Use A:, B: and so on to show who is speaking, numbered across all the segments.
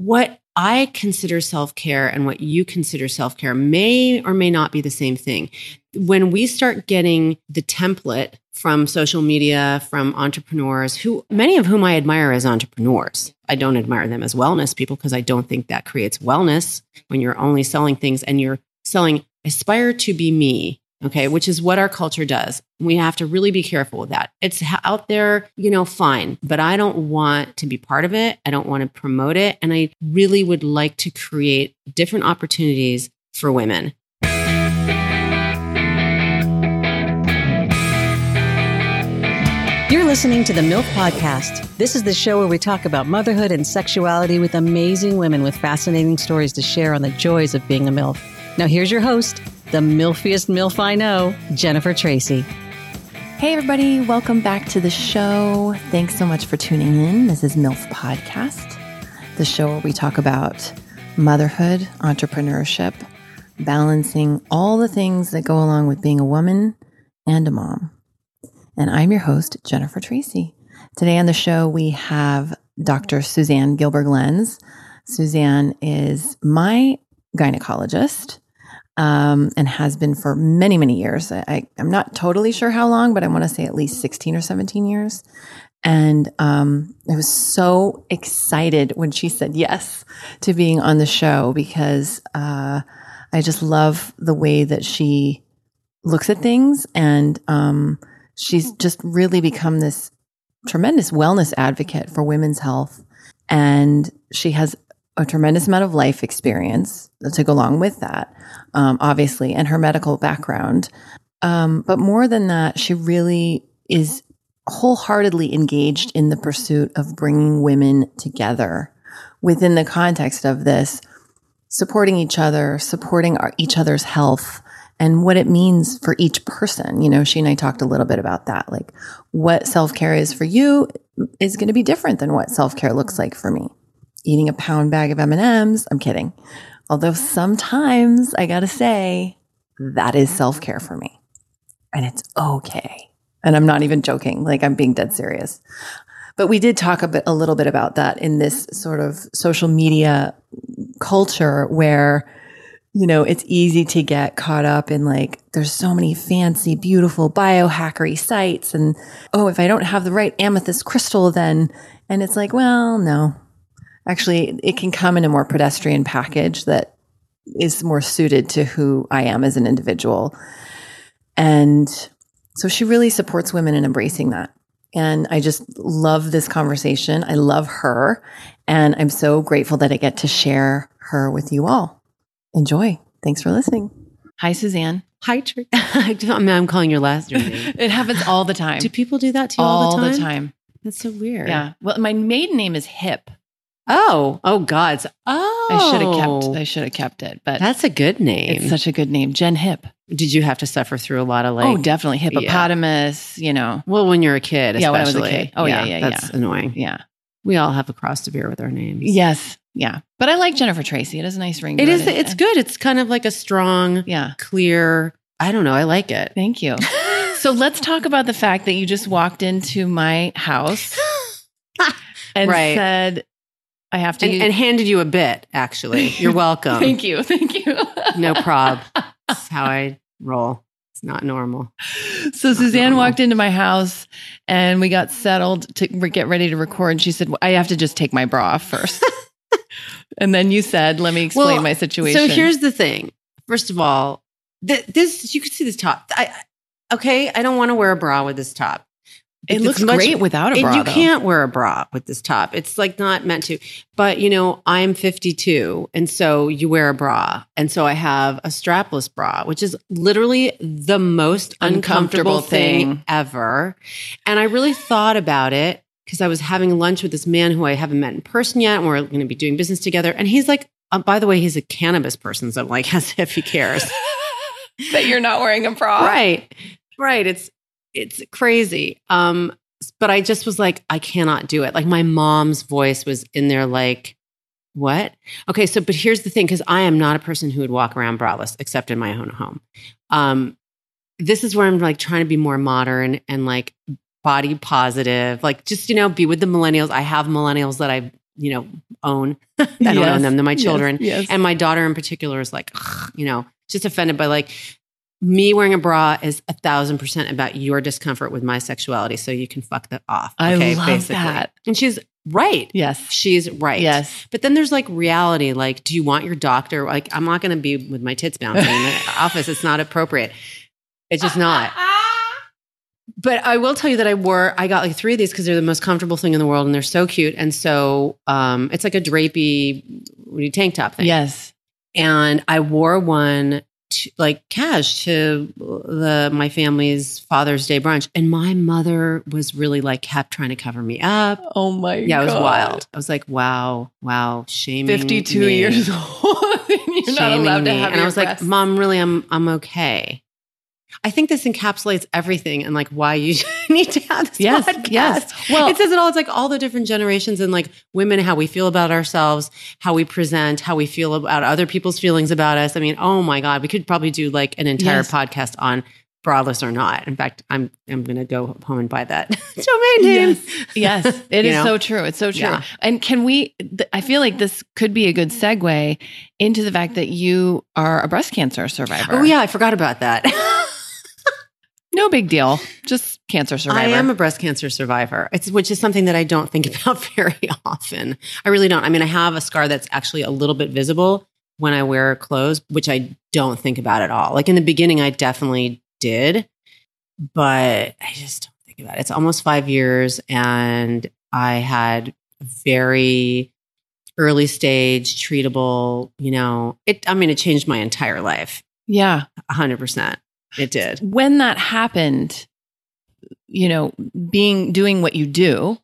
A: what I consider self care and what you consider self care may or may not be the same thing. When we start getting the template from social media, from entrepreneurs who many of whom I admire as entrepreneurs. I don't admire them as wellness people because I don't think that creates wellness when you're only selling things and you're selling aspire to be me Okay. Which is what our culture does. We have to really be careful with that. It's out there, you know, fine, but I don't want to be part of it. I don't want to promote it. And I really would like to create different opportunities for women.
B: You're listening to the MILF Podcast. This is the show where we talk about motherhood and sexuality with amazing women with fascinating stories to share on the joys of being a MILF. Now, here's your host, the milfiest MILF I know, Jennifer Tracy.
C: Hey, everybody, welcome back to the show. Thanks so much for tuning in. This is MILF Podcast, the show where we talk about motherhood, entrepreneurship, balancing all the things that go along with being a woman and a mom. And I'm your host, Jennifer Tracy. Today on the show, we have Dr. Suzanne Gilberg Lenz. Suzanne is my gynecologist um, and has been for many, many years. I, am not totally sure how long, but I want to say at least 16 or 17 years. And um, I was so excited when she said yes to being on the show because uh, I just love the way that she looks at things. And um, she's just really become this tremendous wellness advocate for women's health. And she has a tremendous amount of life experience to go along with that, um, obviously, and her medical background. Um, but more than that, she really is wholeheartedly engaged in the pursuit of bringing women together within the context of this, supporting each other, supporting our, each other's health, and what it means for each person. You know, she and I talked a little bit about that. Like, what self care is for you is going to be different than what self care looks like for me eating a pound bag of M&Ms. I'm kidding. Although sometimes I got to say that is mm-hmm. self-care for me. And it's okay. And I'm not even joking. Like I'm being dead serious. But we did talk a bit a little bit about that in this mm-hmm. sort of social media culture where you know, it's easy to get caught up in like, there's so many fancy, beautiful biohackery sites. And oh, if I don't have the right amethyst crystal, then, and it's like, well, no, actually it can come in a more pedestrian package that is more suited to who I am as an individual. And so she really supports women in embracing that. And I just love this conversation. I love her. And I'm so grateful that I get to share her with you all. Enjoy. Thanks for listening. Hi, Suzanne.
A: Hi, Tr- I'm calling your last name.
C: it happens all the time.
A: Do people do that to you
C: all,
A: all the time?
C: the time?
A: That's so weird.
C: Yeah. Well, my maiden name is Hip.
A: Oh, oh God. Oh,
C: I should have kept. I should have kept it. But
A: that's a good name.
C: It's such a good name, Jen Hip.
A: Did you have to suffer through a lot of oh, like?
C: Oh, definitely hippopotamus. Yeah. You know.
A: Well, when you're a kid, especially.
C: Yeah, when I was a kid. Oh yeah,
A: yeah,
C: yeah.
A: That's yeah. annoying.
C: Yeah.
A: We all have a cross to bear with our names.
C: Yes. Yeah. But I like Jennifer Tracy. It is a nice ring.
A: It is. It. It's good. It's kind of like a strong,
C: yeah,
A: clear. I don't know. I like it.
C: Thank you. so let's talk about the fact that you just walked into my house and right. said, I have to
A: and,
C: use-
A: and handed you a bit. Actually, you're welcome.
C: thank you, thank you.
A: no prob. That's how I roll. It's not normal.
C: So not Suzanne normal. walked into my house, and we got settled to get ready to record. And she said, well, "I have to just take my bra off first. and then you said, "Let me explain well, my situation."
A: So here's the thing. First of all, th- this you can see this top. I okay. I don't want to wear a bra with this top.
C: It looks much, great without a bra.
A: You
C: though.
A: can't wear a bra with this top. It's like not meant to. But you know, I'm 52, and so you wear a bra, and so I have a strapless bra, which is literally the most uncomfortable, uncomfortable thing, thing ever. And I really thought about it because I was having lunch with this man who I haven't met in person yet, and we're going to be doing business together. And he's like, uh, by the way, he's a cannabis person, so I'm like, as if he cares
C: that you're not wearing a bra,
A: right? Right. It's it's crazy. Um, but I just was like, I cannot do it. Like my mom's voice was in there, like, what? Okay, so but here's the thing, because I am not a person who would walk around braless except in my own home. Um, this is where I'm like trying to be more modern and like body positive, like just you know, be with the millennials. I have millennials that I you know, own. I don't
C: Yes.
A: own them. They're my
C: Yes.
A: children.
C: Yes.
A: And my daughter in particular is like, you know, just offended by like, me wearing a bra is a thousand percent about your discomfort with my sexuality. So you can fuck that off.
C: I love that.
A: And she's right.
C: yes.
A: She's right.
C: Yes.
A: But then there's like reality. Like, do you want your doctor? Like, I'm not going to be with my tits bouncing in the office. It's not appropriate. It's just not. But I will tell you that I wore, I got like three of these because they're the most comfortable thing in the world and they're so cute. And so um, it's like a drapey what do you- tank top thing.
C: Yes.
A: And I wore one to, like cash to the my family's Father's Day brunch. And my mother was really like kept trying to cover me up.
C: Oh my
A: Yeah, it was
C: God.
A: wild. I was like, wow, wow, shaming.
C: 52
A: me,
C: years old. You're not allowed to
A: me.
C: have
A: And I was like. Mom, really, I'm I'm okay. I think this encapsulates everything and like why you need to have this
C: Yes,
A: podcast.
C: yes. Well-
A: it says it all. It's like all the different generations and like women, how we feel about ourselves, how we present, how we feel about other people's feelings about us. I mean, oh my God, we could probably do like an entire
C: Yes.
A: podcast on braless or not. In fact, I'm I'm gonna go home and buy that domain name.
C: Yes, it
A: You
C: is
A: know?
C: so true. It's so true.
A: Yeah.
C: And can we, th- I feel like this could be a good segue into the fact that you are a breast cancer survivor.
A: Oh yeah, I forgot about that.
C: No big deal. Just cancer survivor.
A: I am a breast cancer survivor. It's which is something that I don't think about very often. I really don't. I mean, I have a scar that's actually a little bit visible when I wear clothes, which I don't think about at all. Like in the beginning, I definitely did, but I just don't think about it. It's almost five years, and I had very early stage treatable. You know, it. I mean, it changed my entire life.
C: yeah.
A: hundred percent. It did.
C: When that happened, you know, being, doing what you do,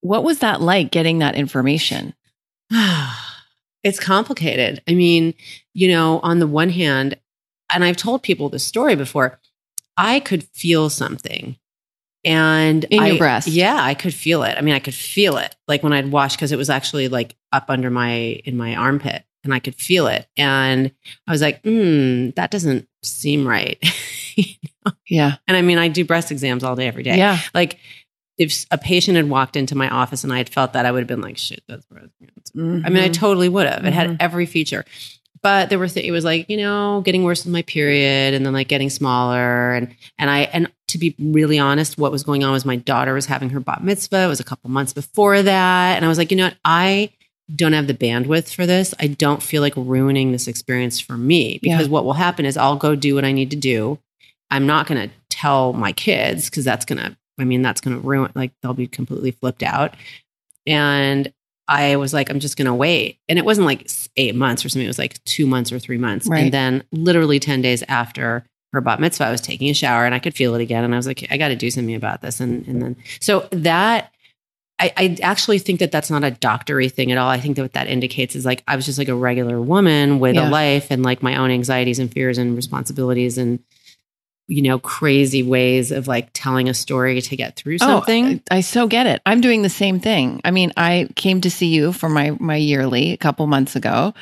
C: what was that like getting that information?
A: it's complicated. I mean, you know, on the one hand, and I've told people this story before, I could feel something. And
C: In your
A: I-
C: breast?
A: Yeah, I could feel it. I mean, I could feel it like when I'd wash because it was actually like up under my in my armpit and I could feel it. And I was like, hmm, that doesn't seem right.
C: Yeah.
A: and I mean, I do breast exams all day, every day.
C: Yeah.
A: Like if a patient had walked into my office and I had felt that, I would have been like, shit, that's breast cancer. I mean, I
C: Mhm.
A: totally would have. It had
C: Mhm.
A: every feature. But there were th- it was like, you know, getting worse with my period and then like getting smaller and and I and to be really honest, what was going on was my daughter was having her bat mitzvah. It was a couple months before that. And I was like, you know what? I don't have the bandwidth for this. I don't feel like ruining this experience for me because
C: Yeah.
A: what will happen is I'll go do what I need to do. I'm not going to tell my kids because that's going to, I mean, that's going to ruin, like, they'll be completely flipped out. And I was like, I'm just going to wait. And it wasn't like eight months or something. It was like two months or three months.
C: Right.
A: And then literally 10 days after her bat mitzvah, I was taking a shower and I could feel it again. And I was like, I got to do something about this. And, and then, so that, I, I actually think that that's not a doctory thing at all. I think that what that indicates is like I was just like a regular woman with
C: Yeah.
A: a life and like my own anxieties and fears and responsibilities and you know crazy ways of like telling a story to get through oh, something.
C: Oh, I, I so get it. I'm doing the same thing. I mean, I came to see you for my my yearly a couple months ago,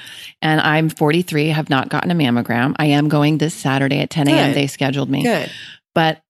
C: and I'm 43. Have not gotten a mammogram. I am going this Saturday at 10 a.m. They scheduled me,
A: Good.
C: but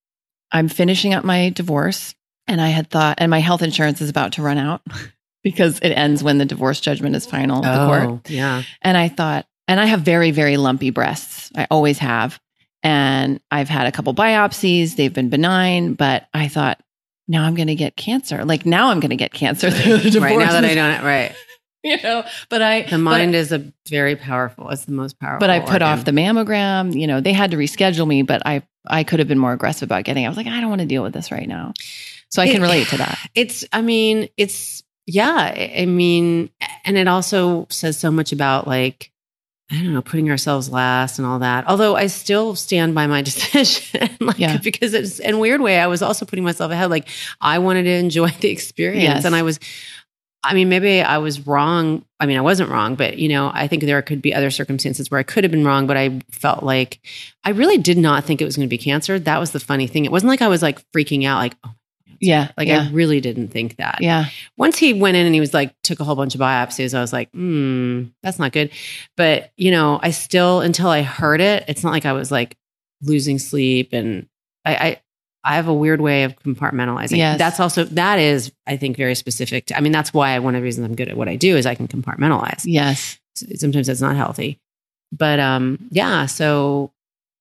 C: I'm finishing up my divorce, and I had thought, and my health insurance is about to run out because it ends when the divorce judgment is final at the court.
A: Oh, yeah.
C: And I thought, and I have very, very lumpy breasts. I always have. And I've had a couple biopsies. They've been benign, but I thought, now I'm going to get cancer. Like now I'm going to get cancer through the divorce.
A: Right now that I don't right.
C: you know, but I,
A: The mind is a very powerful. It's the most powerful.
C: but I put off the mammogram. You know, they had to reschedule me, but I, I could have been more aggressive about getting. it. I was like, I don't want to deal with this right now. So I can
A: It-
C: relate to that.
A: It's, I mean, it's, yeah. I mean, and it also says so much about like, I don't know, putting ourselves last and all that. Although I still stand by my decision, like,
C: Yeah.
A: because it's in a weird way, I was also putting myself ahead. Like, I wanted to enjoy the experience.
C: Yes.
A: And I was, I mean, maybe I was wrong. I mean, I wasn't wrong, but you know, I think there could be other circumstances where I could have been wrong, but I felt like I really did not think it was going to be cancer. That was the funny thing. It wasn't like I was like freaking out, like, oh,
C: Yeah.
A: like
C: yeah.
A: I really didn't think that.
C: yeah.
A: Once he went in and he was like, took a whole bunch of biopsies, I was like, hmm, that's not good. But, you know, I still, until I heard it, it's not like I was like losing sleep and I, I, I have a weird way of compartmentalizing.
C: Yes.
A: That's also that is I think very specific. To, I mean, that's why one of the reasons I'm good at what I do is I can compartmentalize.
C: Yes.
A: Sometimes that's not healthy, but um, yeah. So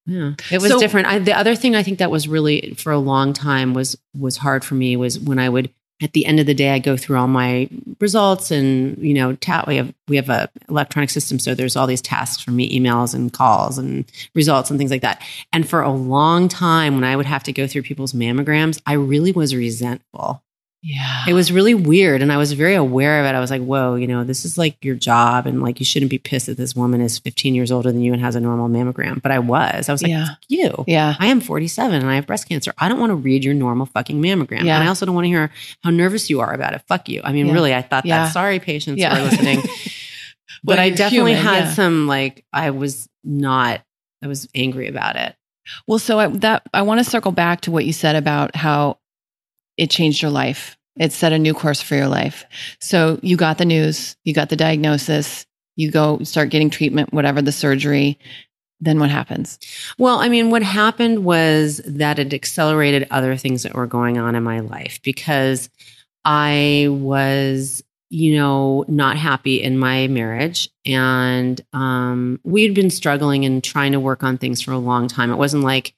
A: yeah, it was
C: So-
A: different. I, the other thing I think that was really for a long time was was hard for me was when I would at the end of the day I go through all my results and you know ta- we have we have a electronic system so there's all these tasks for me emails and calls and results and things like that. And for a long time when I would have to go through people's mammograms, I really was resentful.
C: Yeah.
A: It was really weird. And I was very aware of it. I was like, whoa, you know, this is like your job. And like, you shouldn't be pissed that this woman is 15 years older than you and has a normal mammogram. But I was. I was like,
C: Yeah.
A: you.
C: yeah.
A: I am 47 and I have breast cancer. I don't want to read your normal fucking mammogram.
C: Yeah.
A: And I also don't want to hear how nervous you are about it. Fuck you. I mean,
C: Yeah.
A: really, I thought
C: Yeah.
A: that. Sorry, patients
C: Yeah.
A: who are listening. but
C: Well,
A: I definitely
C: human,
A: had
C: yeah.
A: some, like, I was not, I was angry about it.
C: Well, so I, that I want to circle back to what you said about how it changed your life. It set a new course for your life. So you got the news, you got the diagnosis, you go start getting treatment, whatever the surgery. Then what happens?
A: Well, I mean, what happened was that it accelerated other things that were going on in my life because I was, you know, not happy in my marriage. And um, we'd been struggling and trying to work on things for a long time. It wasn't like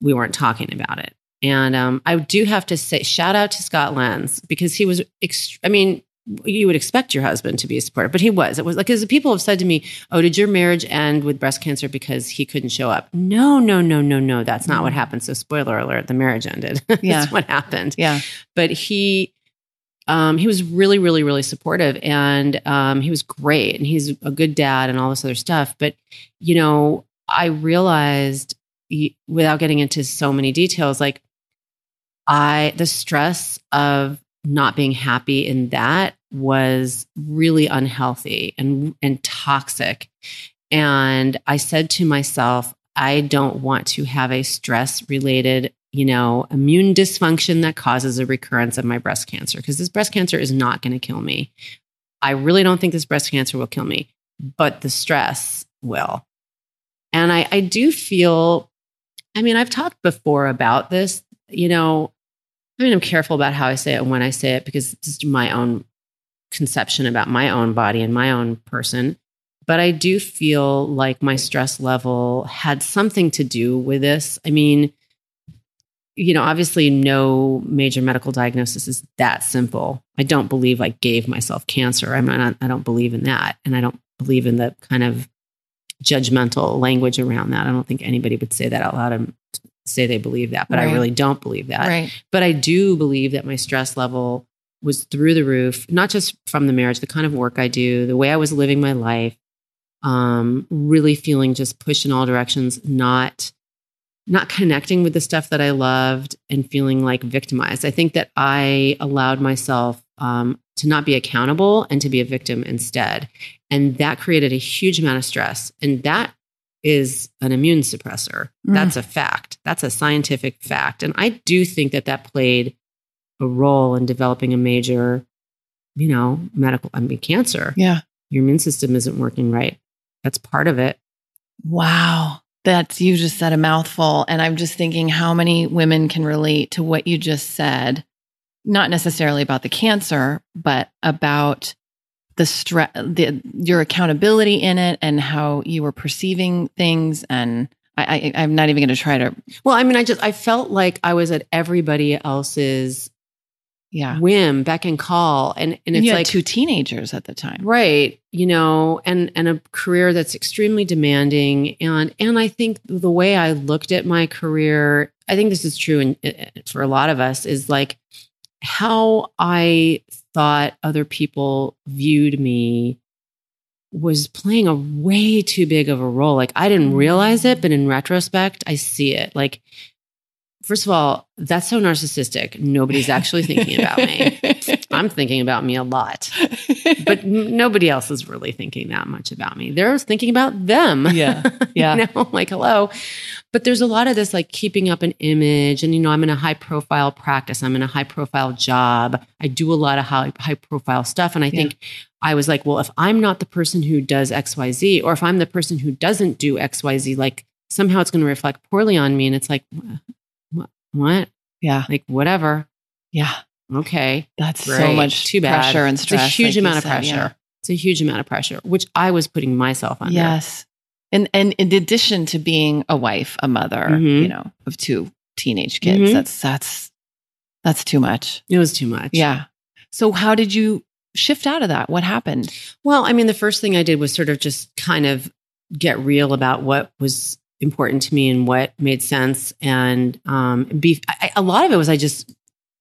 A: we weren't talking about it. And um, I do have to say, shout out to Scott Lenz because he was, ext- I mean, you would expect your husband to be a supporter, but he was. It was like, because people have said to me, Oh, did your marriage end with breast cancer because he couldn't show up? No, no, no, no, no. That's not what happened. So, spoiler alert, the marriage ended.
C: Yeah.
A: That's what happened.
C: Yeah.
A: But he, um, he was really, really, really supportive and um, he was great and he's a good dad and all this other stuff. But, you know, I realized without getting into so many details, like I, the stress of not being happy in that was really unhealthy and and toxic. And I said to myself, I don't want to have a stress related, you know, immune dysfunction that causes a recurrence of my breast cancer because this breast cancer is not going to kill me. I really don't think this breast cancer will kill me, but the stress will. And I, I do feel, I mean, I've talked before about this, you know, I mean, I'm careful about how I say it and when I say it because it's just my own conception about my own body and my own person. But I do feel like my stress level had something to do with this. I mean, you know, obviously, no major medical diagnosis is that simple. I don't believe I gave myself cancer. I'm not, I don't believe in that. And I don't believe in the kind of judgmental language around that. I don't think anybody would say that out loud and say they believe that, but I really don't believe that
C: Right.
A: but I do believe that my stress level was through the roof, not just from the marriage, the kind of work I do, the way I was living my life, um, really feeling just pushed in all directions, not not connecting with the stuff that I loved and feeling like victimized. I think that I allowed myself um, to not be accountable and to be a victim instead. And that created a huge amount of stress. And that is an immune suppressor.
C: Mm.
A: That's a fact. That's a scientific fact. And I do think that that played a role in developing a major, you know, medical, I mean, cancer.
C: Yeah.
A: Your immune system isn't working right. That's part of it.
C: Wow. That's you just said a mouthful. And I'm just thinking how many women can relate to what you just said, not necessarily about the cancer, but about the stress, the, your accountability in it and how you were perceiving things. And I, I, I'm not even going to try to,
A: Well, I mean, I just, I felt like I was at everybody else's
C: yeah.
A: whim, beck and call. And, and
C: And
A: it's like,
C: two teenagers at the time.
A: right you know and and a career that's extremely demanding and and i think the way i looked at my career i think this is true in, for a lot of us is like how i thought other people viewed me was playing a way too big of a role. Like i didn't mm. realize it but in retrospect i see it. Like first of all that's so narcissistic. Nobody's actually thinking about me i'm thinking about me a lot but nobody else is really thinking that much about me. They're thinking about them.
C: Yeah. Yeah.
A: you know, like, hello. But there's a lot of this like keeping up an image. And, you know, I'm in a high profile practice, I'm in a high profile job. I do a lot of high, high profile stuff. And I think I was like, well, if I'm not the person who does XYZ, or if I'm the person who doesn't do XYZ, like somehow it's going to reflect poorly on me. And it's like, wh- what?
C: Yeah.
A: Like, whatever.
C: Yeah.
A: Okay.
C: That's so much
A: Too bad.
C: pressure and stress.
A: It's a huge
C: like
A: amount of
C: said,
A: pressure.
C: yeah.
A: It's a huge amount of pressure, which I was putting myself under.
C: Yes. And and in addition to being a wife, a mother,
A: Mhm.
C: you know, of two teenage kids,
A: Mhm.
C: that's that's that's too much.
A: It was too much.
C: Yeah. So how did you shift out of that? What happened?
A: Well, I mean, the first thing I did was sort of just kind of get real about what was important to me and what made sense, and um, be. I, a lot of it was I just,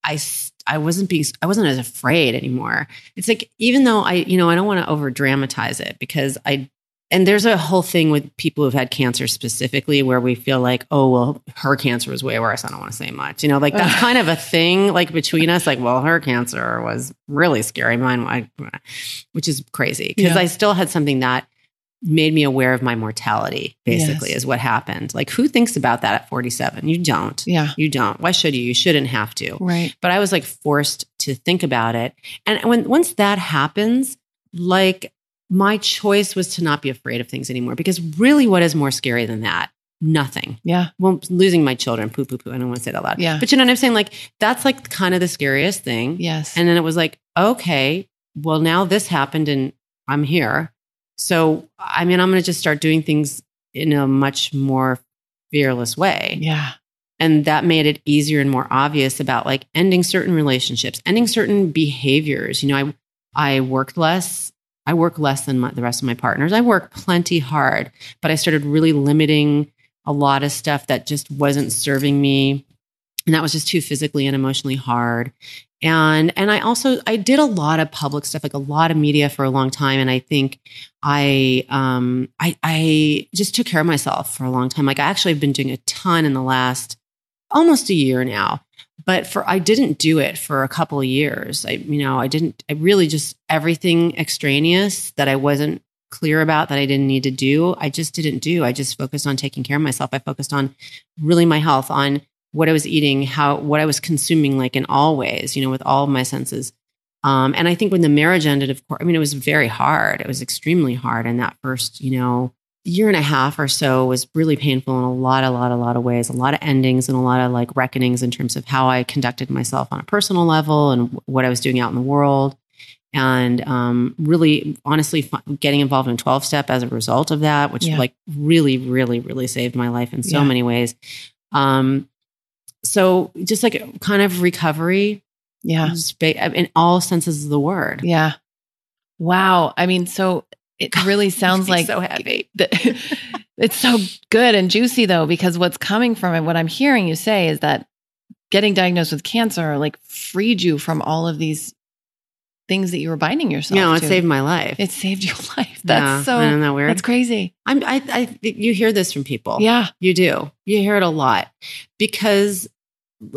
A: I, I wasn't being, I wasn't as afraid anymore. It's like even though I, you know, I don't want to over dramatize it because I. And there's a whole thing with people who've had cancer specifically where we feel like, oh, well, her cancer was way worse. I don't want to say much. You know, like that's kind of a thing like between us. Like, well, her cancer was really scary. Mine, I, which is crazy because
C: Yeah.
A: I still had something that made me aware of my mortality, basically,
C: Yes.
A: is what happened. Like, who thinks about that at 47? You don't.
C: Yeah.
A: You don't. Why should you? You shouldn't have to.
C: Right.
A: But I was like forced to think about it. And when once that happens, like my choice was to not be afraid of things anymore because really what is more scary than that? Nothing.
C: Yeah.
A: Well, losing my children, poo poo poo. I don't want to say that loud.
C: Yeah.
A: But you know what I'm saying? Like, that's like kind of the scariest thing.
C: Yes.
A: And then it was like, okay, well, now this happened and I'm here. So, I mean, I'm going to just start doing things in a much more fearless way.
C: yeah.
A: And that made it easier and more obvious about like ending certain relationships, ending certain behaviors. You know, I, I worked less. I work less than my, the rest of my partners. I work plenty hard, but I started really limiting a lot of stuff that just wasn't serving me. And that was just too physically and emotionally hard and and i also i did a lot of public stuff like a lot of media for a long time. And i think i um i i just took care of myself for a long time. Like i actually have been doing a ton in the last almost a year now. But for i didn't do it for a couple of years. I you know i didn't i really just everything extraneous that i wasn't clear about that i didn't need to do i just didn't do. I just focused on taking care of myself. I focused on really my health on what I was eating, how what I was consuming, like in all ways, you know, with all of my senses. Um, and I think when the marriage ended, of course, I mean, it was very hard. It was extremely hard, and that first, you know, year and a half or so was really painful in a lot, a lot, a lot of ways. A lot of endings and a lot of like reckonings in terms of how I conducted myself on a personal level and what I was doing out in the world. And um, really, honestly, getting involved in 12 step as a result of that, which
C: Yeah.
A: like really, really, really saved my life in so
C: Yeah.
A: many ways. Um, so just like kind of recovery
C: Yeah.
A: in all senses of the word.
C: Yeah. Wow. I mean, so it really sounds like
A: so
C: the- it's so good and juicy though, because what's coming from it, what I'm hearing you say is that getting diagnosed with cancer like freed you from all of these things that you were binding yourself
A: No, it
C: to.
A: saved my life.
C: it saved your life. That's
A: Yeah,
C: so
A: isn't that weird?
C: that's crazy.
A: I'm, I, I, you hear this from people.
C: Yeah.
A: You do. You hear it a lot because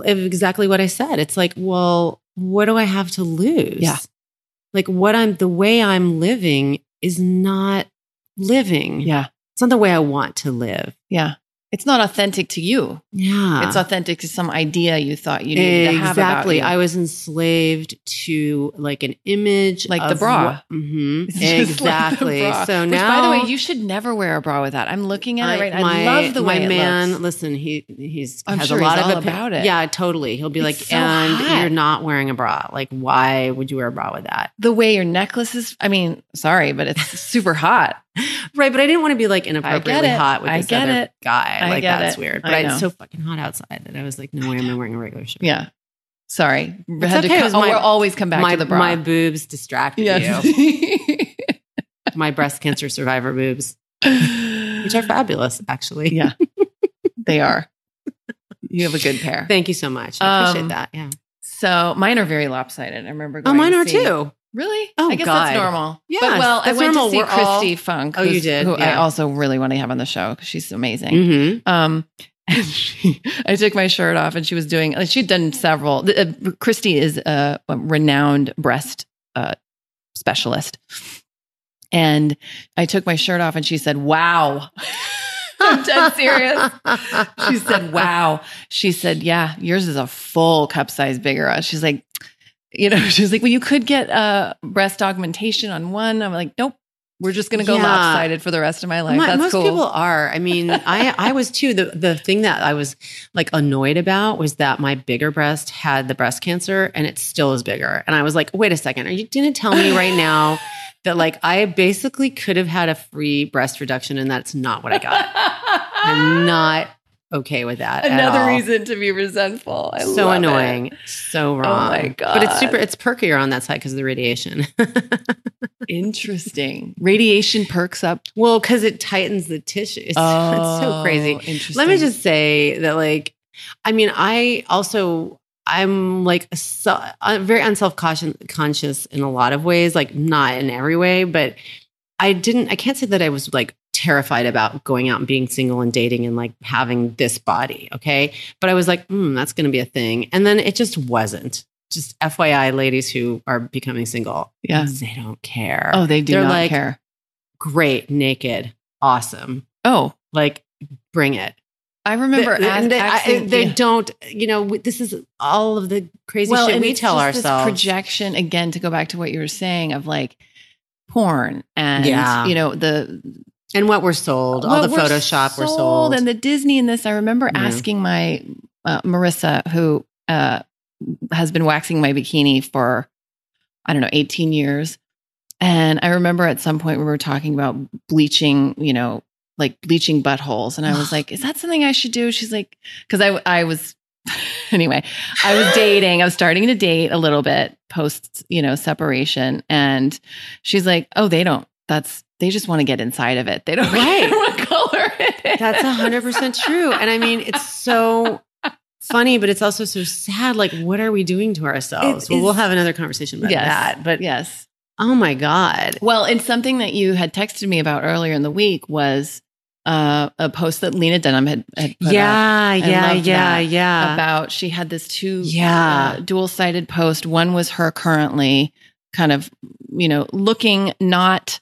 A: exactly what I said. It's like, well, what do I have to lose?
C: Yeah.
A: Like what I'm, the way I'm living is not living.
C: Yeah.
A: It's not the way I want to live.
C: Yeah. It's not authentic to you.
A: Yeah.
C: It's authentic to some idea you thought you needed to have
A: exactly. I was enslaved to like an image,
C: Like the bra.
A: Mhm.
C: It's just like
A: Exactly.
C: bra.
A: so
C: Which,
A: now,
C: by the way, you should never wear a bra with that. I'm looking at it right. now.
A: I
C: love the way
A: my man.
C: looks.
A: Listen, he he's
C: I'm
A: has
C: sure
A: a lot of
C: about it.
A: Yeah, totally. He'll be
C: It's
A: like,
C: so
A: and
C: hot."
A: you're not wearing a bra. Like, why would you wear a bra with that?
C: The way your necklace is. I mean, sorry, but it's super hot.
A: Right, but I didn't want to be like inappropriately hot with
C: I
A: this
C: get
A: other
C: it.
A: guy.
C: I
A: like that's
C: it.
A: weird. But I it's so fucking hot outside that I was like, no way am I wearing a regular shirt.
C: Yeah. Sorry.
A: It's
C: Had to
A: okay,
C: co-
A: 'cause
C: oh, we'll always come back
A: my
C: to the bra.
A: my boobs distracted
C: yeah.
A: you. my breast cancer survivor boobs, which are fabulous, actually.
C: yeah. They are. You have a good pair.
A: Thank you so much. I appreciate
C: Um,
A: that. Yeah.
C: So mine are very lopsided. I remember going.
A: Oh, mine
C: to
A: are
C: see-
A: too.
C: Really?
A: Oh,
C: I guess
A: God.
C: that's normal.
A: Yes,
C: but well, I went
A: normal.
C: to see
A: We're all-
C: Kristi Funk.
A: Oh, you did?
C: Who I also really want to have on the show because she's amazing.
A: Mm-hmm.
C: Um, and she, I took my shirt off, and she was doing. like, She'd done several. Uh, Kristi is a, a renowned breast uh, specialist, and I took my shirt off, and she said, "Wow." I'm dead serious. She said, "Wow." She said, "Yeah, yours is a full cup size bigger." She's like, you know, she's like, "Well, you could get uh, breast augmentation on one." I'm like, "Nope, We're just going to go
A: Yeah.
C: lopsided for the rest of my life.
A: My-
C: That's
A: most
C: cool.
A: people are. I mean, I I was too. The the thing that I was like annoyed about was that my bigger breast had the breast cancer and it still is bigger. And I was like, wait a second, are you going to tell me right now that like I basically could have had a free breast reduction and that's not what I got? I'm not okay with that. at
C: Another reason to be resentful. I
A: so
C: love it.
A: annoying, so oh wrong.
C: my
A: But it's super. It's perkier on that side because of the radiation.
C: Interesting. Radiation perks up.
A: well, because it tightens the tissue. It's, it's so oh, crazy.
C: Oh, Interesting.
A: Let me just say that, like, I mean, I also I'm like very unself conscious in a lot of ways, like not in every way, but I didn't. I can't say that I was like terrified about going out and being single and dating and like having this body. Okay, but I was like, hmm, that's going to be a thing, and then it just wasn't. Just FYI, ladies who are becoming single,
C: Yeah.
A: they don't care.
C: Oh, they do
A: They're
C: not
A: like,
C: care.
A: great, naked, awesome,
C: Oh,
A: like bring it.
C: I remember
A: They-
C: as,
A: and they, I- they
C: yeah.
A: don't, you know, this is all of the crazy shit
C: and
A: we tell ourselves.
C: projection again to go back to what you were saying of like porn and
A: Yeah.
C: you know the
A: and what we're sold, all the
C: we're
A: Photoshop we're sold.
C: and the Disney and this. I remember
A: Yeah.
C: asking my uh, Marissa, who uh, has been waxing my bikini for I don't know eighteen years, and I remember at some point we were talking about bleaching, you know, like bleaching buttholes, and I was like, "Is that something I should do?" She's like, "Because I I was." Anyway, I was dating. I was starting to date a little bit post, you know, separation. And she's like, "Oh, they don't. That's they just want to get inside of it. They don't
A: Right.
C: care what color it is."
A: That's a hundred percent true. And I mean, it's so funny, but it's also so sad. Like, what are we doing to ourselves?
C: It
A: well, we'll have another conversation about
C: Yes.
A: that. But
C: Yes.
A: oh my God.
C: Well, and something that you had texted me about earlier in the week was uh, a post that Lena Dunham had, had
A: Yeah, yeah, yeah, yeah.
C: about she had this two
A: Yeah.
C: uh, dual sided post. One was her currently kind of, you know, looking not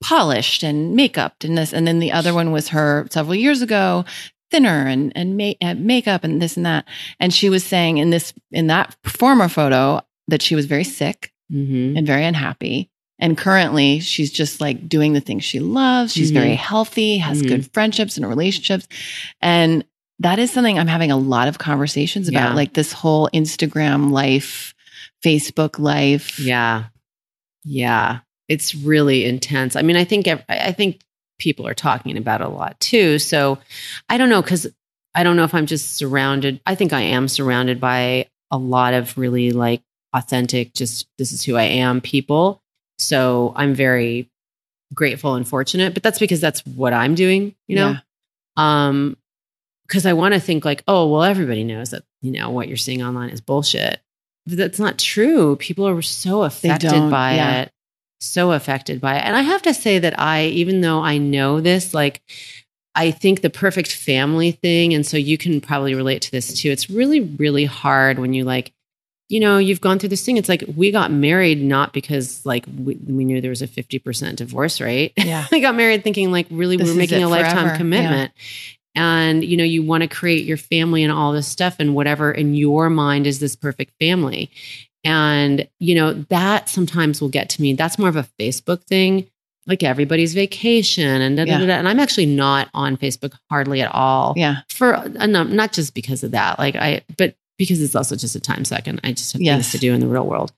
C: polished and makeup and this, and then the other one was her several years ago, thinner and and ma- uh, makeup and this and that. And she was saying in this in that former photo that she was very sick
A: Mhm.
C: and very unhappy. And currently, she's just like doing the things she loves. She's
A: Mhm.
C: very healthy, has
A: Mhm.
C: good friendships and relationships. And that is something I'm having a lot of conversations about,
A: Yeah.
C: like this whole Instagram life, Facebook life.
A: Yeah. Yeah. It's really intense. I mean, I think I think people are talking about it a lot too. So I don't know cuz I don't know if I'm just surrounded. I think I am surrounded by a lot of really like authentic just this is who I am people. So I'm very grateful and fortunate, but that's because that's what I'm doing, you know.
C: Yeah.
A: Um cuz I want to think like, oh, well everybody knows that, you know, what you're seeing online is bullshit. But that's not true. People are so affected by
C: yeah.
A: it. So affected by it. And I have to say that I even though I know this like I think the perfect family thing and so you can probably relate to this too. It's really really hard when you like you know, you've gone through this thing. It's like we got married not because like we, we knew there was a 50% divorce rate.
C: Yeah.
A: we got married thinking like really
C: This
A: we're making a lifetime
C: forever.
A: commitment. And you know, you want to create your family and all this stuff and whatever in your mind is this perfect family. And you know, that sometimes will get to me. That's more of a Facebook thing. Like everybody's vacation and da, da,
C: Yeah.
A: da, and I'm actually not on Facebook hardly at all
C: Yeah.
A: for a num- not just because of that like i but because it's also just a time second i just have
C: Yes.
A: things to do in the real world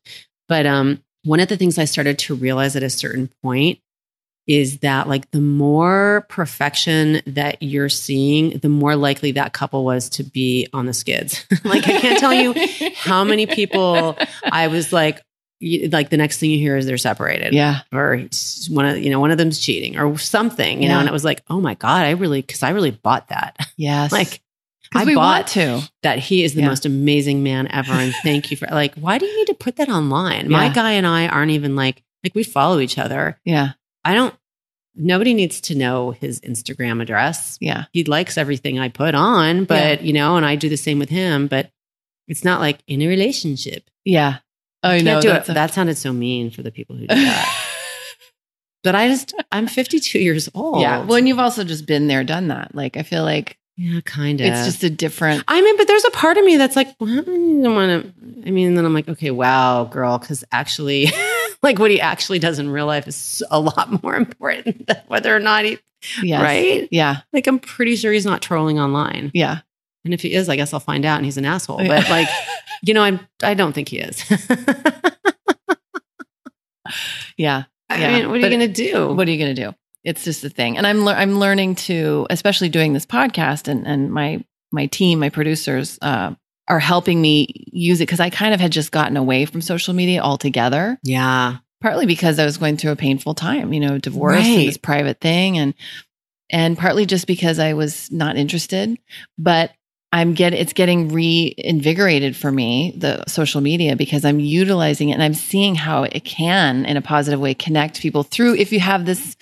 A: but um one of the things i started to realize at a certain point is that like the more perfection that you're seeing the more likely that couple was to be on the skids like i can't tell you how many people i was like like the next thing you hear is they're separated
C: Yeah.
A: or one of you know one of them's cheating or something you know and it was like oh my god i really because i really bought that
C: Yes.
A: like I
C: we
A: bought
C: want to.
A: that he is the
C: Yeah.
A: most amazing man ever and thank you for like why do you need to put that online my guy and i aren't even like like we follow each other
C: Yeah.
A: i don't nobody needs to know his instagram address
C: Yeah.
A: he likes everything i put on but you know and i do the same with him but it's not like in a relationship
C: Yeah. Oh,
A: you
C: no.
A: can't do it
C: a-
A: that sounded so mean for the people who do that but i just i'm 52 years old
C: yeah. Well, and you've also just been there, done that. Like, I feel like
A: yeah kind of
C: it's just a different.
A: I mean, but there's a part of me that's like, well, I don't want to. I mean, then I'm like, okay, wow, girl, because actually, like what he actually does in real life is a lot more important than whether or not he,
C: Yes.
A: right?
C: Yeah.
A: Like, I'm pretty sure he's not trolling online.
C: Yeah.
A: And if he is, I guess I'll find out and he's an asshole. But like, you know, I'm, I don't think he is.
C: Yeah.
A: I
C: Yeah.
A: mean, what are
C: But
A: you going to do?
C: What are you going to do? It's just a thing. And I'm lear- I'm learning to, especially doing this podcast, and and my my team, my producers, uh, are helping me use it because I kind of had just gotten away from social media altogether.
A: yeah.
C: Partly because I was going through a painful time, you know, divorce
A: Right.
C: and this private thing, and and partly just because I was not interested. But I'm get it's getting reinvigorated for me the social media because I'm utilizing it and I'm seeing how it can in a positive way connect people through if you have this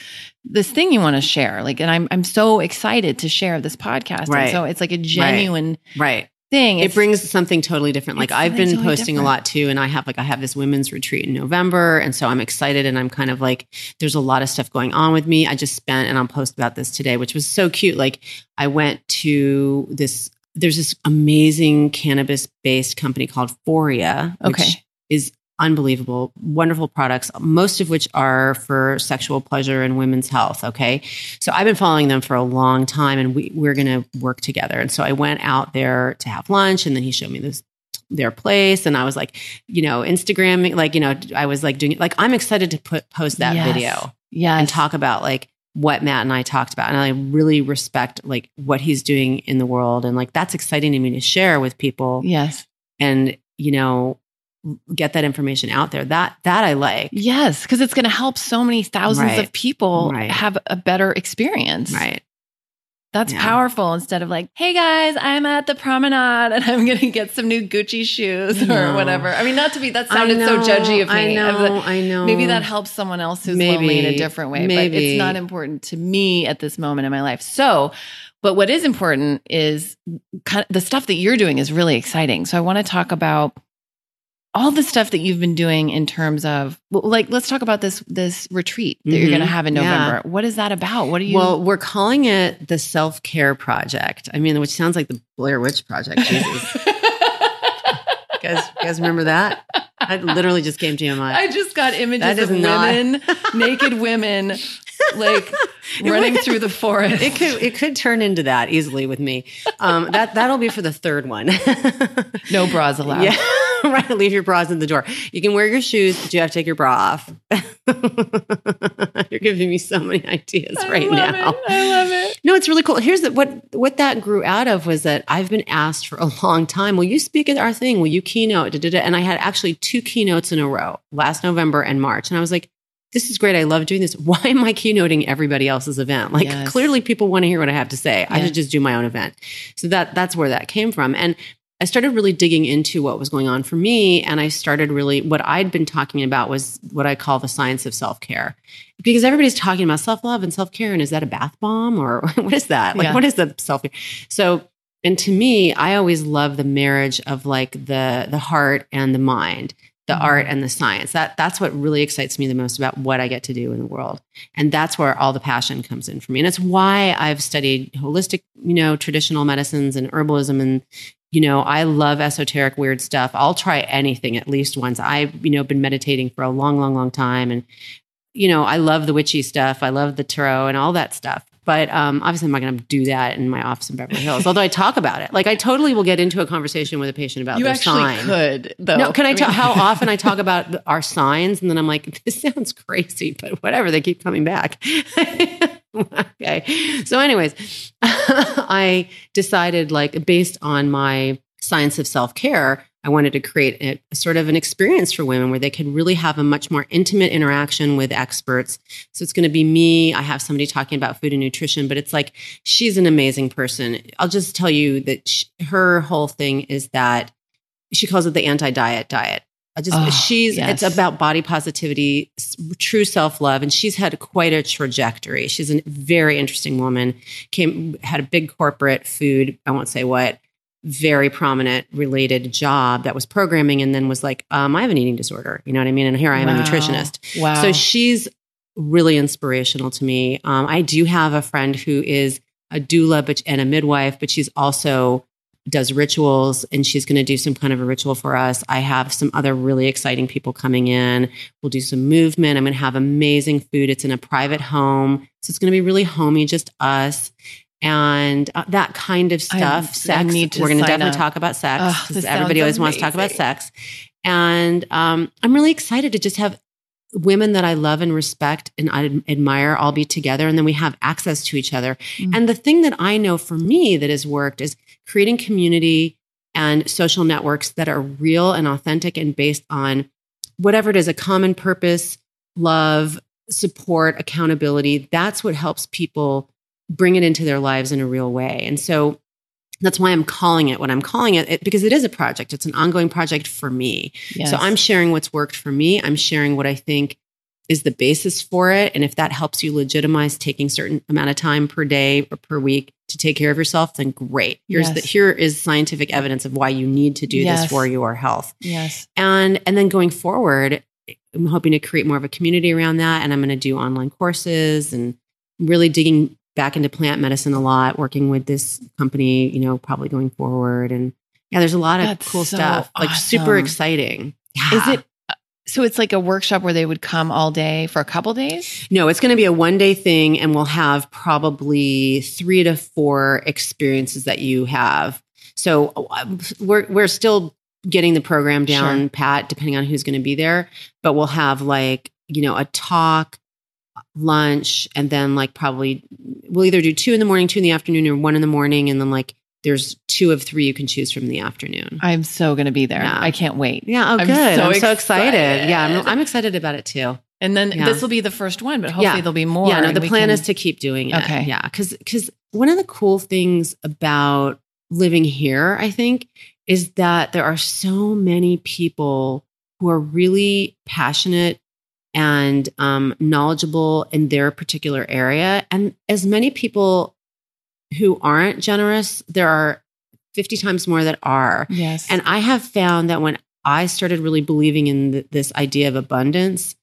C: this thing you want to share like and I'm I'm so excited to share this podcast and
A: Right.
C: so it's like a genuine
A: Right.
C: Thing
A: It brings something totally different. Like I've been
C: totally
A: posting a lot too, and I have like I have this women's retreat in November, and so I'm excited, and I'm kind of like there's a lot of stuff going on with me. I just spent, and I'll post about this today, which was so cute. Like I went to this. There's this amazing cannabis based company called Foria, which
C: Okay.
A: is unbelievable, wonderful products, most of which are for sexual pleasure and women's health. Okay. So I've been following them for a long time and we, we're going to work together. And so I went out there to have lunch and then he showed me this their place and I was like, you know, Instagramming, like, you know, I was like doing it like I'm excited to put post that
C: Yes.
A: video
C: yeah
A: and talk about like what Matt and I talked about. And I really respect like what he's doing in the world. And like that's exciting to me to share with people
C: yes
A: and, you know, get that information out there. That that I like.
C: yes because it's going to help so many thousands
A: Right.
C: of people
A: Right.
C: have a better experience
A: Right.
C: That's
A: Yeah.
C: powerful instead of like, hey guys, I'm at the promenade and I'm going to get some new Gucci shoes or whatever. I mean, not to be, that sounded so judgy of me.
A: I
C: of the-
A: know. I know.
C: Maybe that helps someone else who's lonely in a different way, but it's not important to me at this moment in my life. So, but what is important is kind of, the stuff that you're doing is really exciting. So I want to talk about all the stuff that you've been doing in terms of well, like let's talk about this this retreat that you're
A: Mhm.
C: going to have in
A: Yeah.
C: November. What is that about? What are you
A: Well, we're calling it the self care project. I mean, which sounds like the Blair Witch Project. Jesus, you guys, you guys remember that? I literally just came to my mind.
C: I just got images of women, naked women, like running
A: would-
C: through the forest.
A: It could it could turn into that easily with me. Um, that that'll be for the third one.
C: no bras allowed.
A: Yeah, right. Leave your bras in the door. You can wear your shoes, but you have to take your bra off. You're giving me so many ideas
C: I
A: right now.
C: it. I love it.
A: No, it's really cool. Here's the, what what that grew out of was that I've been asked for a long time. Will you speak at our thing? Will you keynote? Da, da, da. And I had actually two keynotes in a row last November and March, and I was like, "This is great. I love doing this. Why am I keynoting everybody else's event? Like
C: Yes.
A: clearly people want to hear what I have to say. I should just do my own event." So that that's where that came from, and. I started really digging into what was going on for me. And I started really, what I'd been talking about was what I call the science of self care. Because everybody's talking about self love and self care. And is that a bath bomb or what is that? Like,
C: Yeah.
A: what is the self care? So, and to me, I always love the marriage of like the the heart and the mind, the
C: Mhm.
A: art and the science. That that's what really excites me the most about what I get to do in the world. And that's where all the passion comes in for me. And it's why I've studied holistic, you know, traditional medicines and herbalism and you know, I love esoteric weird stuff. I'll try anything at least once. I've, you know, been meditating for a long, long, long time. And, you know, I love the witchy stuff. I love the tarot and all that stuff. But um, obviously, I'm not going to do that in my office in Beverly Hills. Although I talk about it, like I totally will get into a conversation with a patient about
C: You
A: their
C: actually
A: sign.
C: could, though.
A: No, can I
C: mean-
A: tell how often I talk about our signs, and then I'm like, this sounds crazy, but whatever. They keep coming back. okay. So, anyways, I decided, like, based on my science of self care, I wanted to create a, a sort of an experience for women where they could really have a much more intimate interaction with experts. So it's going to be me. I have somebody talking about food and nutrition, but it's like she's an amazing person. I'll just tell you that sh her whole thing is that she calls it the anti-diet diet. I just
C: Oh,
A: she's
C: yes.
A: it's about body positivity, true self-love and she's had quite a trajectory. She's a very interesting woman. Came had a big corporate food, I won't say what, very prominent related job that was programming and then was like, um, I have an eating disorder. You know what I mean? And here I am
C: Wow.
A: a nutritionist.
C: Wow.
A: So she's really inspirational to me. Um, I do have a friend who is a doula but, and a midwife, but she's also does rituals and she's going to do some kind of a ritual for us. I have some other really exciting people coming in. We'll do some movement. I'm going to have amazing food. It's in a private home. So it's going to be really homey, just us. And uh, that kind of stuff.
C: I
A: sex.
C: need to
A: We're going to definitely
C: up.
A: talk about sex because everybody always wants to talk about sex. And um, I'm really excited to just have women that I love and respect and I admire all be together. And then we have access to each other.
C: Mm.
A: And the thing that I know for me that has worked is creating community and social networks that are real and authentic and based on whatever it is a common purpose, love, support, accountability. That's what helps people bring it into their lives in a real way. And so that's why I'm calling it what I'm calling it, it because it is a project. It's an ongoing project for me.
C: Yes.
A: So I'm sharing what's worked for me. I'm sharing what I think is the basis for it. And if that helps you legitimize taking certain amount of time per day or per week to take care of yourself, then great. Here's the, here is scientific evidence of why you need to do
C: Yes.
A: this for your health.
C: yes.
A: And and then going forward, I'm hoping to create more of a community around that. And I'm going to do online courses and really digging back into plant medicine a lot, working with this company, you know, probably going forward. And yeah, there's a lot of
C: That's
A: cool
C: so
A: stuff, like super
C: awesome.
A: exciting.
C: Is it so it's like a workshop where they would come all day for a couple days?
A: No, it's going to be a one day thing, and we'll have probably three to four experiences that you have. So um, we're we're still getting the program down,
C: Sure.
A: Pat, depending on who's going to be there. But we'll have like you know a talk, lunch, and then like probably we'll either do two in the morning, two in the afternoon, or one in the morning, and then like there's two of three you can choose from in the afternoon.
C: I'm so going to be there.
A: Yeah.
C: I can't wait.
A: Yeah, oh,
C: I'm
A: good.
C: so
A: I'm so excited.
C: excited.
A: Yeah, I'm, I'm excited about it too.
C: And then
A: Yeah.
C: this will be the first one, but hopefully
A: Yeah.
C: there'll be more.
A: Yeah, no, the plan
C: can-
A: is to keep doing it.
C: Okay.
A: Yeah. Cause because one of the cool things about living here, I think, is that there are so many people who are really passionate and um, knowledgeable in their particular area. And as many people who aren't generous, there are 50 times more that are.
C: Yes.
A: And I have found that when I started really believing in th- this idea of abundance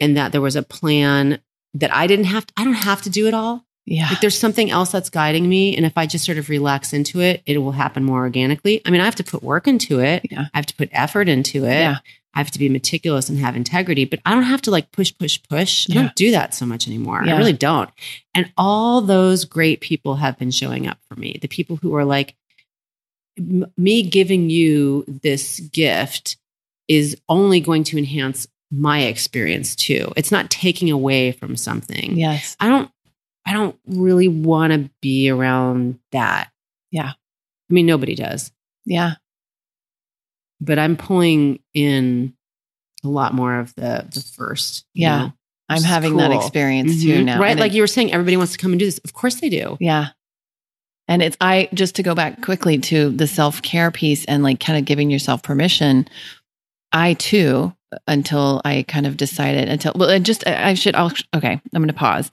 A: and that there was a plan that I didn't have to, I don't have to do it all.
C: yeah.
A: Like there's something else that's guiding me. And if I just sort of relax into it, it will happen more organically. I mean, I have to put work into it.
C: Yeah.
A: I have to put effort into it.
C: Yeah.
A: I have to be meticulous and have integrity, but I don't have to like push, push, push. I
C: Yeah.
A: don't do that so much anymore.
C: Yeah.
A: I really don't. And all those great people have been showing up for me. The people who are like, "M- me giving you this gift is only going to enhance my experience too. It's not taking away from something.
C: Yes.
A: I don't I don't really want to be around that.
C: Yeah.
A: I mean nobody does.
C: Yeah.
A: But I'm pulling in a lot more of the the first.
C: Yeah.
A: know,
C: I'm having that experience too
A: Mhm.
C: now.
A: Right?
C: And
A: Like
C: it-
A: you were saying everybody wants to come and do this. Of course they do.
C: Yeah. And it's, I just to go back quickly to the self care piece and like kind of giving yourself permission. I too, until I kind of decided, until, well, and just, I I should, I'll, okay, I'm going to pause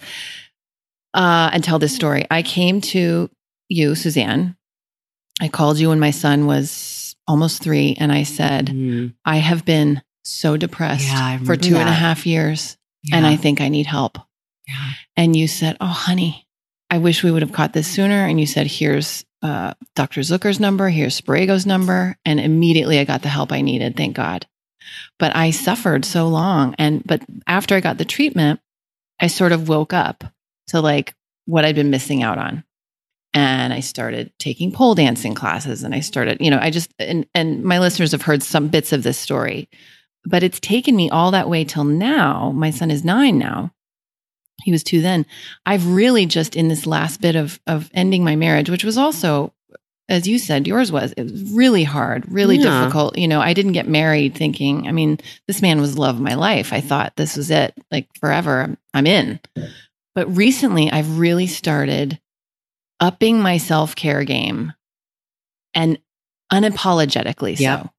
C: uh, and tell this story. I came to you, Suzanne. I called you when my son was almost three and I said,
A: Mhm.
C: I have been so depressed
A: Yeah,
C: for two and a half years and I think I need help.
A: Yeah.
C: And you said, Oh, honey, I wish we would have caught this sooner. And you said, Here's uh, Dr. Zucker's number, here's Sprago's number. And immediately I got the help I needed, thank God. But I suffered so long. And, but after I got the treatment, I sort of woke up to like what I'd been missing out on. And I started taking pole dancing classes and I started, you know, I just, and, and my listeners have heard some bits of this story, but it's taken me all that way till now. My son is nine now. He was two then. I've really just in this last bit of of ending my marriage which was also as you said yours was it was really hard really
A: Yeah.
C: difficult. You know i didn't get married thinking i mean this man was the love of my life. I thought this was it like forever I'm in. But recently i've really started upping my self-care game and unapologetically
A: Yep.
C: so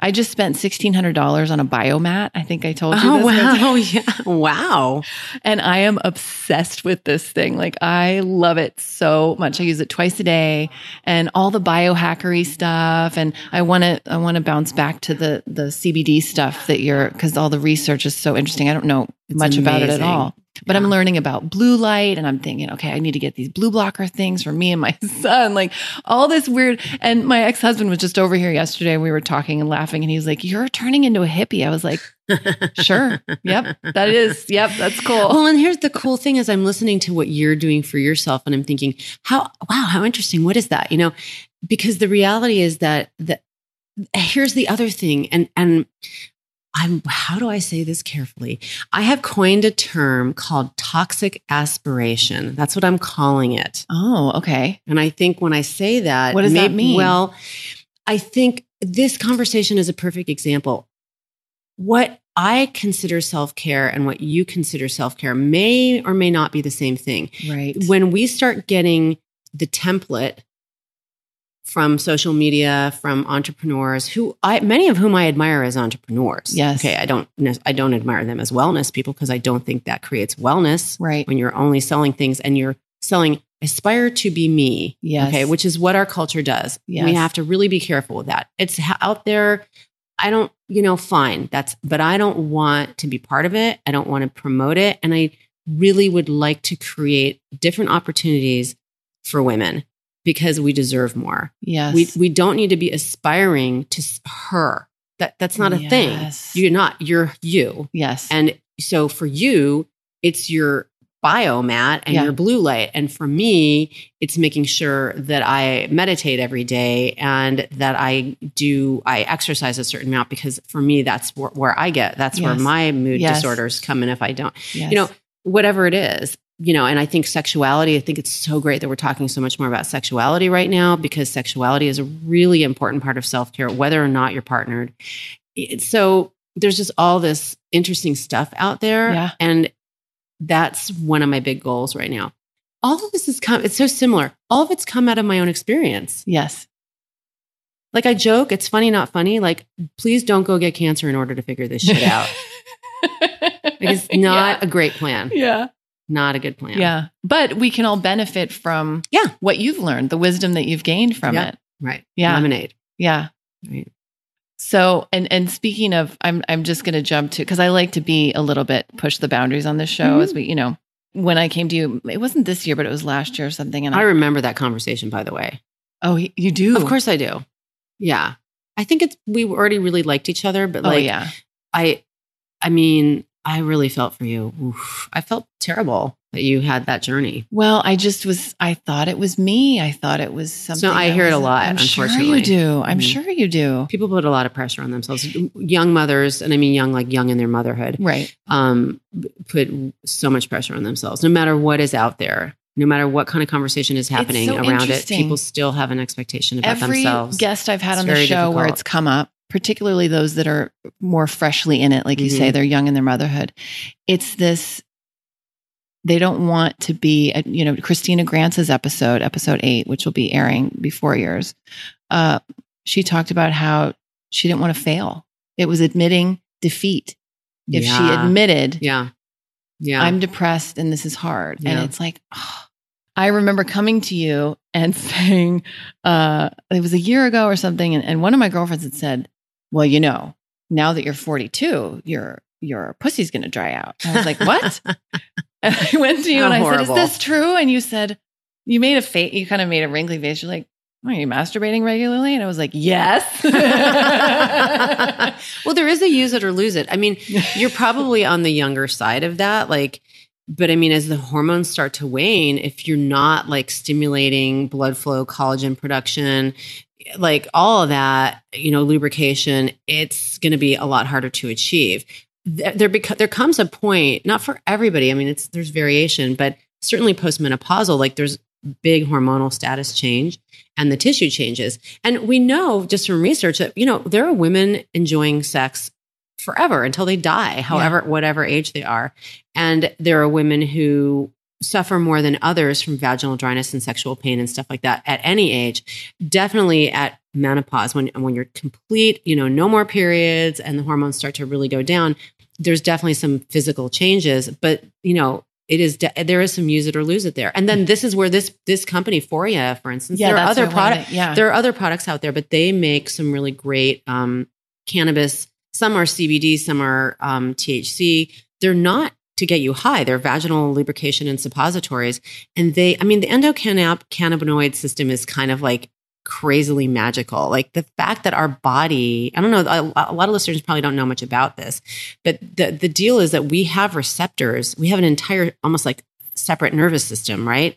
C: I just spent $1,600 on a biomat. I think I told you
A: Oh
C: this.
A: wow. Yeah. Wow.
C: And I am obsessed with this thing. Like I love it so much. I use it twice a day and all the biohackery stuff. And I want to, I want to bounce back to the, the CBD stuff that you're, cause all the research is so interesting. I don't know
A: It's
C: much about it at all. But I'm learning about blue light and I'm thinking, okay, I need to get these blue blocker things for me and my son. Like all this weird. And my ex husband was just over here yesterday. and We were talking and laughing and he's like, You're turning into a hippie. I was like, Sure. Yep. That is. Yep. That's cool.
A: Well, and here's the cool thing is I'm listening to what you're doing for yourself and I'm thinking, how wow, how interesting. What is that? You know, because the reality is that that here's the other thing and and I'm how do I say this carefully? I have coined a term called toxic aspiration. That's what I'm calling it.
C: Oh, okay.
A: And I think when I say that,
C: What does that mean?
A: Well, I think this conversation is a perfect example. What I consider self care and what you consider self care may or may not be the same thing.
C: Right.
A: When we start getting the template from social media, from entrepreneurs who I, many of whom I admire as entrepreneurs.
C: Yes.
A: Okay. I don't, I don't admire them as wellness people because I don't think that creates wellness
C: right.
A: when you're only selling things and you're selling aspire to be me.
C: Yes.
A: Okay. Which is what our culture does.
C: Yes.
A: We have to really be careful with that. It's out there. I don't, you know, fine. That's, but I don't want to be part of it. I don't want to promote it. And I really would like to create different opportunities for women because we deserve more.
C: Yes.
A: We, we don't need to be aspiring to her. That, that's not a thing. You're not, you're you.
C: yes.
A: And so for you, it's your biomat and
C: Yeah.
A: your blue light. And for me, it's making sure that I meditate every day and that I do, I exercise a certain amount because for me, that's where, where I get, that's where my mood
C: Yes.
A: disorders come in if I don't,
C: yes.
A: you know, whatever it is. You know, and I think sexuality, I think it's so great that we're talking so much more about sexuality right now because sexuality is a really important part of self care, whether or not you're partnered. So there's just all this interesting stuff out there.
C: Yeah.
A: And that's one of my big goals right now. All of this has come, it's so similar. All of it's come out of my own experience.
C: yes.
A: Like I joke, it's funny, not funny. Like, please don't go get cancer in order to figure this shit out. It's not a great plan.
C: Yeah.
A: Not a good plan.
C: Yeah. But we can all benefit from
A: Yeah.
C: what you've learned, the wisdom that you've gained from
A: Yeah.
C: it.
A: Right.
C: Yeah.
A: Lemonade.
C: Yeah.
A: Right.
C: So, and and speaking of, I'm I'm just going to jump to because I like to be a little bit push the boundaries on this show mm-hmm. as we, you know, when I came to you, it wasn't this year, but it was last year or something. And
A: I
C: I,
A: remember that conversation, by the way.
C: oh, you do,
A: Of course I do. Yeah. I think it's, we already really liked each other, but
C: Oh
A: like,
C: yeah,
A: I, I mean, I really felt for you. Oof. I felt terrible that you had that journey.
C: Well, I just was. I thought it was me. I thought it was something.
A: So I hear it a lot,
C: I'm sure
A: unfortunately.
C: you do. I'm
A: Mhm.
C: sure you do.
A: People put a lot of pressure on themselves. Young mothers, and I mean young, like young in their motherhood,
C: Right.
A: um, put so much pressure on themselves. No matter what is out there, no matter what kind of conversation is happening
C: so
A: around it, people still have an expectation about
C: Every
A: themselves.
C: guest I've had
A: It's
C: on the show where it's come up, particularly those that are more freshly in it, like you say,
A: Mhm.
C: they're young in their motherhood. It's this. They don't want to be, uh, you know, Christina Grantz's episode, episode eight, which will be airing before yours. Uh, she talked about how she didn't want to fail. It was admitting defeat. If she admitted,
A: yeah, yeah,
C: I'm depressed and this is hard. And it's like, oh. I remember coming to you and saying, uh, it was a year ago or something. And, and one of my girlfriends had said, well, you know, now that you're 42, your, your pussy's going to dry out. And I was like, what? and I went to you
A: How
C: and I
A: horrible.
C: said, is this true? And you said, you made a face, you kind of made a wrinkly face. You're like, are you masturbating regularly? And I was like, yes.
A: well, there is a use it or lose it. I mean, you're probably on the younger side of that. Like, but I mean, as the hormones start to wane, if you're not like stimulating blood flow, collagen production, like all of that, you know, lubrication, it's going to be a lot harder to achieve. There, there, beco- there comes a point, not for everybody. I mean, it's there's variation, but certainly postmenopausal, like there's big hormonal status change and the tissue changes. And we know just from research that, you know, there are women enjoying sex forever until they die, however, whatever age they are. And there are women who suffer more than others from vaginal dryness and sexual pain and stuff like that at any age. Definitely at menopause when when you're complete, you know, no more periods and the hormones start to really go down, there's definitely some physical changes, but you know, it is de- there is some use it or lose it there. And then this is where this this company Foria, for instance, yeah, there are other
C: what I wanted-
A: products
C: Yeah.
A: there are other products out there, but they make some really great um, cannabis. Some are CBD, some are um, THC. They're not to get you high. They're vaginal lubrication and suppositories. And they, I mean, the endocannabinoid system is kind of like crazily magical. Like the fact that our body, I don't know, a, a, lot of listeners probably don't know much about this, but the, the deal is that we have receptors. We have an entire, almost like separate nervous system, right?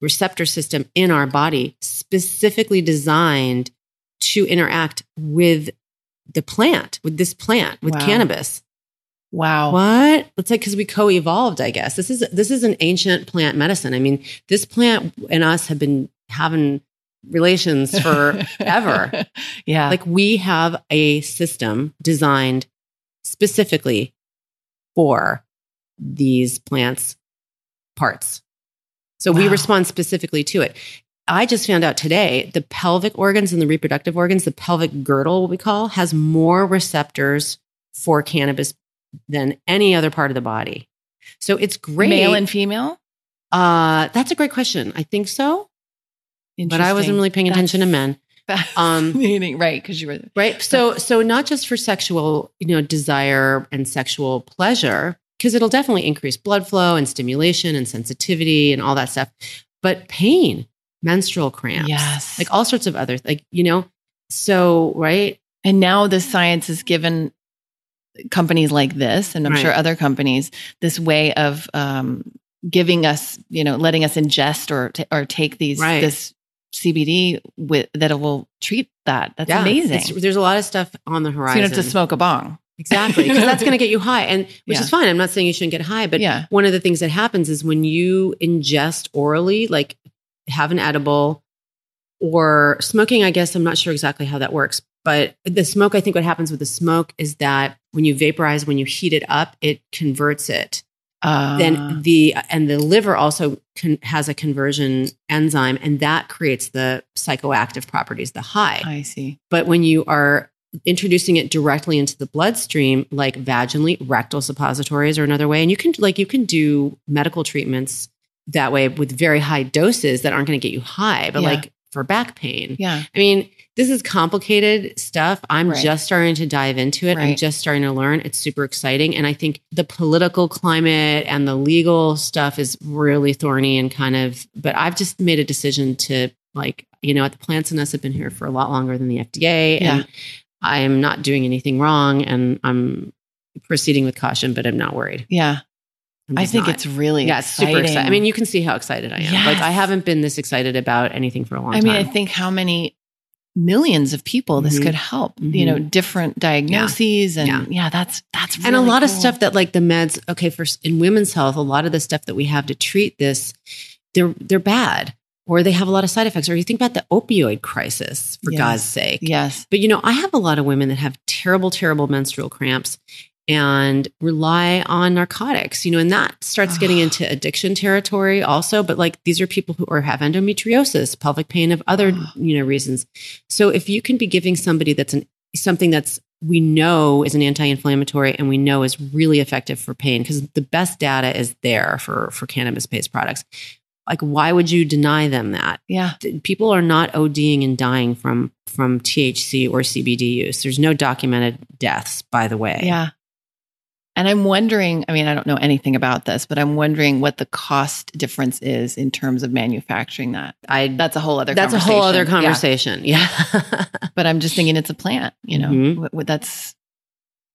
A: Receptor system in our body specifically designed to interact with the plant, with this plant, with wow. cannabis.
C: Wow.
A: What? It's like because we co-evolved, I guess. This is this is an ancient plant medicine. I mean, this plant and us have been having relations forever.
C: yeah.
A: Like we have a system designed specifically for these plants parts. So wow. we respond specifically to it. I just found out today the pelvic organs and the reproductive organs, the pelvic girdle, what we call, has more receptors for cannabis than any other part of the body. So it's great.
C: Male and female?
A: Uh, that's a great question. I think so. But I wasn't really paying attention that's, to men.
C: Um, right? Because you were
A: right. So, so not just for sexual, you know, desire and sexual pleasure, because it'll definitely increase blood flow and stimulation and sensitivity and all that stuff, but pain, menstrual cramps,
C: yes,
A: like all sorts of other, like you know. So, right.
C: And now the science is given companies like this, and I'm right. sure other companies, this way of um, giving us, you know, letting us ingest or t- or take these right. this CBD with that will treat that. That's yeah, amazing.
A: There's a lot of stuff on the horizon.
C: So you don't have to smoke a bong.
A: Exactly, because that's going to get you high, and which yeah. is fine. I'm not saying you shouldn't get high, but yeah. one of the things that happens is when you ingest orally, like have an edible or smoking. I guess I'm not sure exactly how that works, but the smoke, I think what happens with the smoke is that when you vaporize, when you heat it up, it converts it. Uh, then ah. the and the liver also con- has a conversion enzyme, and that creates the psychoactive properties, the high.
C: I see.
A: But when you are introducing it directly into the bloodstream, like vaginally, rectal suppositories are another way, and you can like you can do medical treatments that way with very high doses that aren't going to get you high, but yeah. like for back pain.
C: Yeah.
A: I mean, this is complicated stuff. I'm right. just starting to dive into it. Right. I'm just starting to learn. It's super exciting. And I think the political climate and the legal stuff is really thorny and kind of, but I've just made a decision to like, you know, at the plants and us have been here for a lot longer than the FDA. Yeah. And I am not doing anything wrong and I'm proceeding with caution, but I'm not worried.
C: Yeah. I think not. it's really yeah, it's super exciting.
A: I mean, you can see how excited I am. Yes. Like I haven't been this excited about anything for a long
C: I
A: time.
C: I mean, I think how many millions of people this mm-hmm. could help mm-hmm. you know different diagnoses yeah. and yeah. yeah. that's that's really
A: and a lot
C: cool.
A: of stuff that like the meds okay for in women's health a lot of the stuff that we have to treat this they're they're bad or they have a lot of side effects or you think about the opioid crisis for
C: yes.
A: god's sake
C: yes
A: but you know i have a lot of women that have terrible terrible menstrual cramps and rely on narcotics, you know, and that starts getting ah. into addiction territory also. But like these are people who are have endometriosis, pelvic pain of other, ah. you know, reasons. So if you can be giving somebody that's an something that's we know is an anti-inflammatory and we know is really effective for pain because the best data is there for for cannabis-based products. Like why would you deny them that?
C: Yeah.
A: People are not ODing and dying from from THC or CBD use. There's no documented deaths, by the way.
C: Yeah. And I'm wondering, I mean, I don't know anything about this, but I'm wondering what the cost difference is in terms of manufacturing that. I that's a whole other
A: that's a whole other conversation. Yeah. yeah.
C: but I'm just thinking it's a plant, you know. Mm-hmm. That's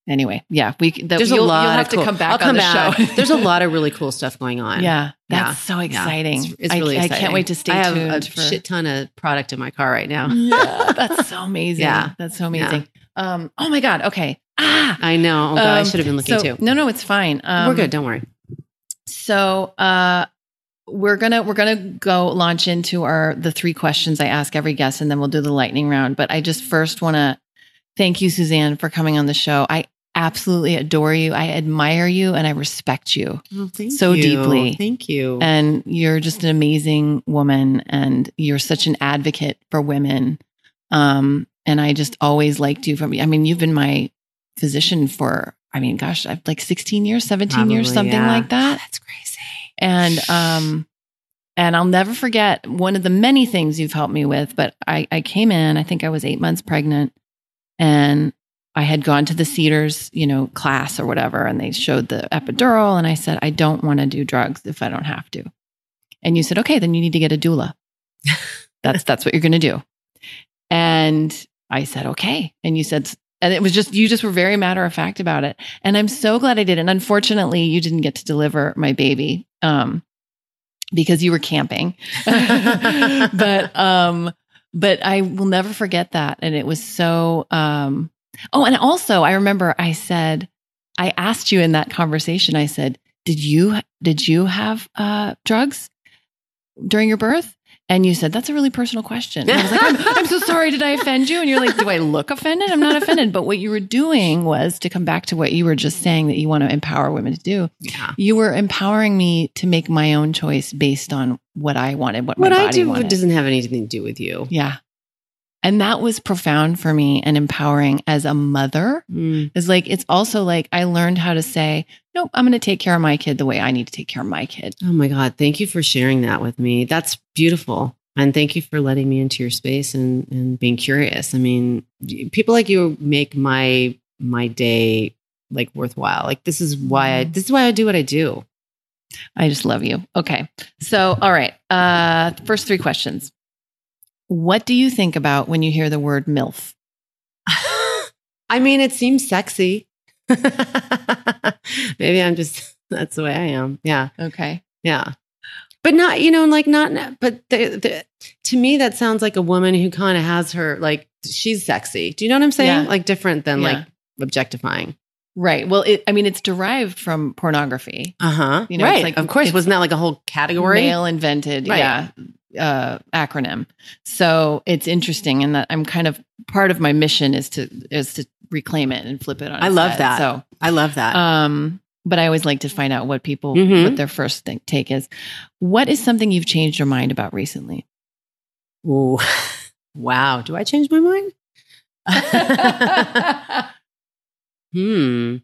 C: anyway, yeah. We the,
A: there's
C: a
A: lot.
C: You'll have
A: cool,
C: to come back.
A: I'll come
C: the
A: back. there's a lot of really cool stuff going on.
C: Yeah, that's yeah. so exciting. Yeah, it's, it's, really I, exciting. I can't wait to stay
A: I
C: have
A: tuned.
C: A for...
A: shit ton of product in my car right now.
C: yeah, that's so amazing. Yeah, that's so amazing. Um, oh my god. Okay. Ah,
A: I know. Oh god, um, I should have been looking
C: so,
A: too.
C: No, no, it's fine.
A: Um, we're good. Don't worry.
C: So, uh, we're gonna we're gonna go launch into our the three questions I ask every guest, and then we'll do the lightning round. But I just first want to thank you, Suzanne, for coming on the show. I absolutely adore you. I admire you, and I respect you
A: oh,
C: so
A: you.
C: deeply.
A: Thank you.
C: And you're just an amazing woman, and you're such an advocate for women. Um, and I just always liked you from, I mean, you've been my physician for, I mean, gosh, I've like 16 years, 17 Probably, years, something yeah. like that.
A: That's crazy.
C: And, um, and I'll never forget one of the many things you've helped me with, but I, I came in, I think I was eight months pregnant and I had gone to the Cedars, you know, class or whatever, and they showed the epidural. And I said, I don't want to do drugs if I don't have to. And you said, okay, then you need to get a doula. that's that's what you're going to do. And I said, okay. And you said, and it was just you just were very matter of fact about it. And I'm so glad I did. And unfortunately, you didn't get to deliver my baby um, because you were camping. but um, but I will never forget that. And it was so. Um, oh, and also I remember I said I asked you in that conversation. I said, "Did you did you have uh, drugs during your birth?" And you said, that's a really personal question. And I was like, I'm, I'm, so sorry. Did I offend you? And you're like, do I look offended? I'm not offended. But what you were doing was to come back to what you were just saying that you want to empower women to do.
A: Yeah.
C: You were empowering me to make my own choice based on what I wanted, what,
A: what
C: my body
A: I do
C: wanted.
A: doesn't have anything to do with you.
C: Yeah. And that was profound for me and empowering as a mother.
A: Mm.
C: Is like, it's also like I learned how to say, nope, I'm going to take care of my kid the way I need to take care of my kid.
A: Oh my God. Thank you for sharing that with me. That's beautiful. And thank you for letting me into your space and, and being curious. I mean, people like you make my my day like worthwhile. Like this is why I this is why I do what I do.
C: I just love you. Okay. So, all right. Uh first three questions. What do you think about when you hear the word MILF?
A: I mean, it seems sexy. Maybe I'm just that's the way I am. Yeah.
C: Okay.
A: Yeah. But not, you know, like not, but the, the, to me, that sounds like a woman who kind of has her, like, she's sexy. Do you know what I'm saying?
C: Yeah.
A: Like, different than
C: Yeah.
A: like objectifying.
C: Right. Well, it, I mean, it's derived from pornography.
A: Uh huh.
C: You know, it's
A: right.
C: like-
A: of course. Wasn't that like a whole category?
C: Male invented,
A: Right.
C: yeah, uh, acronym. So it's interesting, and that I'm kind of part of my mission is to is to reclaim it and flip it on.
A: I love
C: head.
A: that.
C: So,
A: I love that.
C: um, but I always like to find out what people
A: Mhm.
C: what their first thing, take is. What is something you've changed your mind about recently?
A: Ooh. wow. Do I change my mind? Hmm.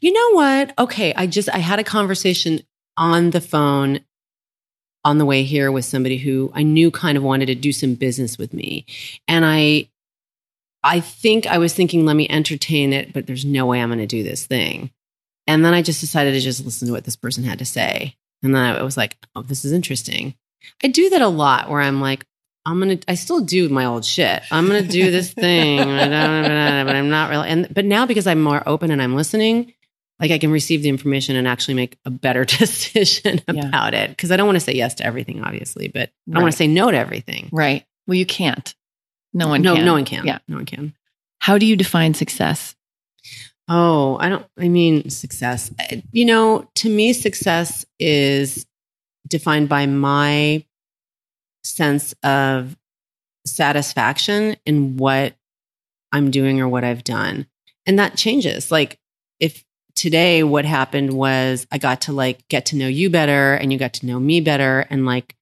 A: You know what? Okay. I just, I had a conversation on the phone on the way here with somebody who I knew kind of wanted to do some business with me. And I, I think I was thinking, let me entertain it, but there's no way I'm to do this thing. And then I just decided to just listen to what this person had to say. And then I was like, oh, this is interesting. I do that a lot where I'm like, I'm gonna. I still do my old shit. I'm gonna do this thing, but I'm not really. And but now because I'm more open and I'm listening, like I can receive the information and actually make a better decision
C: Yeah.
A: about it. Because I don't want to say yes to everything, obviously, but I want to say no to everything.
C: Right. Well, you can't. No one.
A: no,
C: can.
A: no one can.
C: Yeah.
A: no one can.
C: How do you define success?
A: Oh, I don't, I mean, success. Uh, You know, to me, success is defined by my sense of satisfaction in what I'm doing or what I've done. And that changes. Like, today what happened was I got to like get to know you better and you got to know me better, and like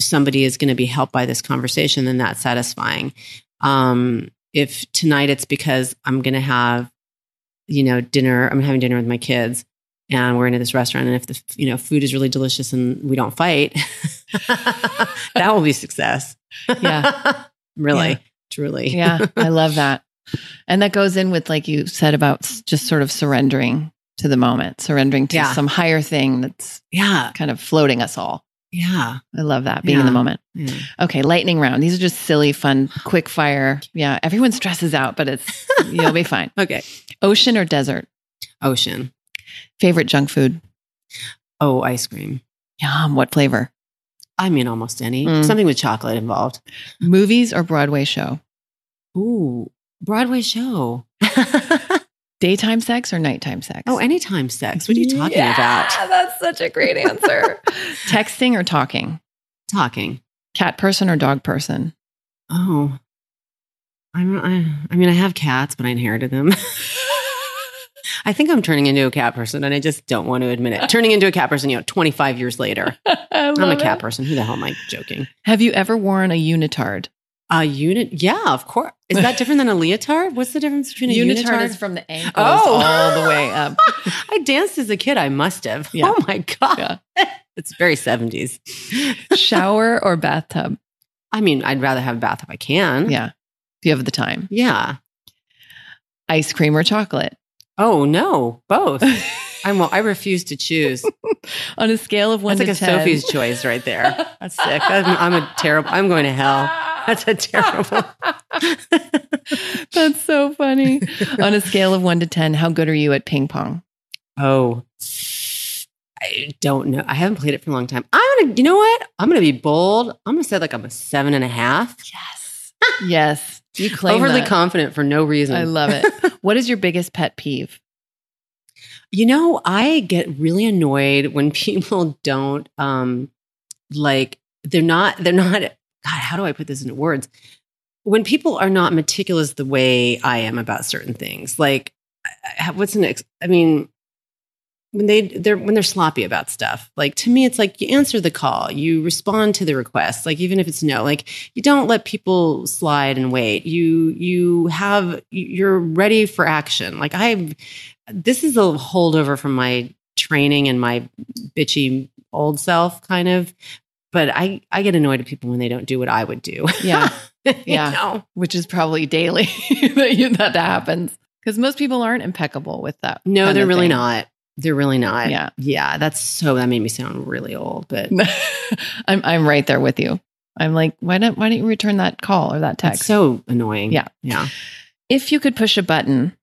A: somebody is going to be helped by this conversation, then that's satisfying. Um, if tonight it's because I'm going to have you know, dinner. I'm having dinner with my kids, and we're into this restaurant. And if the you know food is really delicious and we don't fight, that will be success.
C: Yeah.
A: really,
C: Yeah.
A: truly.
C: Yeah, I love that. And that goes in with, like you said, about just sort of surrendering to the moment, surrendering to
A: Yeah.
C: some higher thing that's
A: yeah,
C: kind of floating us all.
A: yeah,
C: I love that being in the moment.
A: yeah.
C: Okay, lightning round. These are just silly, fun, quick fire. Yeah, everyone stresses out, but it's you'll be fine.
A: Okay.
C: Ocean or desert?
A: Ocean.
C: Favorite junk food?
A: Oh, ice cream.
C: Yum. What flavor?
A: I mean, almost any.
C: Mm.
A: Something with chocolate involved.
C: Movies or Broadway show?
A: Ooh, Broadway show.
C: Daytime sex or nighttime sex?
A: oh, anytime sex. What are you talking
C: Yeah,
A: about?
C: That's such a great answer. Texting or talking?
A: Talking.
C: Cat person or dog person?
A: Oh, I'm, I, I mean, I have cats, but I inherited them. I think I'm turning into a cat person, and I just don't want to admit it. Turning into a cat person, you know, 25 years later. I'm a cat person. Who the hell am I joking?
C: Have you ever worn a unitard?
A: A unit? Yeah, of course. Is that different than a leotard? What's the difference between a unitard?
C: is from the ankles
A: Oh.
C: all the way up.
A: I danced as a kid. I must have.
C: Yeah.
A: Oh my god,
C: Yeah.
A: it's very 70s.
C: Shower or bathtub?
A: I mean, I'd rather have a bath if I can.
C: Yeah. If you have the time.
A: Yeah.
C: ice cream or chocolate?
A: Oh no, both. I'm. I refuse to choose.
C: On a scale of one
A: That's
C: to
A: like a
C: 10.
A: Sophie's choice right there. That's sick. I'm, I'm a terrible. I'm going to hell. That's a terrible.
C: That's so funny. On a scale of one to 10, how good are you at ping pong?
A: Oh, I don't know. I haven't played it for a long time. I'm gonna. You know what? I'm gonna be bold. I'm gonna say like I'm a seven and a half.
C: Yes. yes. You claim
A: Overly
C: that.
A: confident for no reason.
C: I love it. what is your biggest pet peeve?
A: You know, I get really annoyed when people don't um like they're not they're not God, how do I put this into words? When people are not meticulous the way I am about certain things. Like what's the next I mean when they they're when they're sloppy about stuff. Like to me it's like you answer the call, you respond to the request, like even if it's no. Like you don't let people slide and wait. You you have you're ready for action. Like I this is a holdover from my training and my bitchy old self kind of but i i get annoyed at people when they don't do what i would do
C: Yeah. Yeah.
A: know?
C: Which is probably daily that, you, that happens. Because most people aren't impeccable with that.
A: no they're really
C: thing.
A: not they're really not
C: Yeah.
A: yeah that's so that made me sound really old but
C: I'm I'm right there with you. I'm like, why don't why don't you return that call or that text?
A: so annoying
C: Yeah.
A: yeah
C: if you could push a button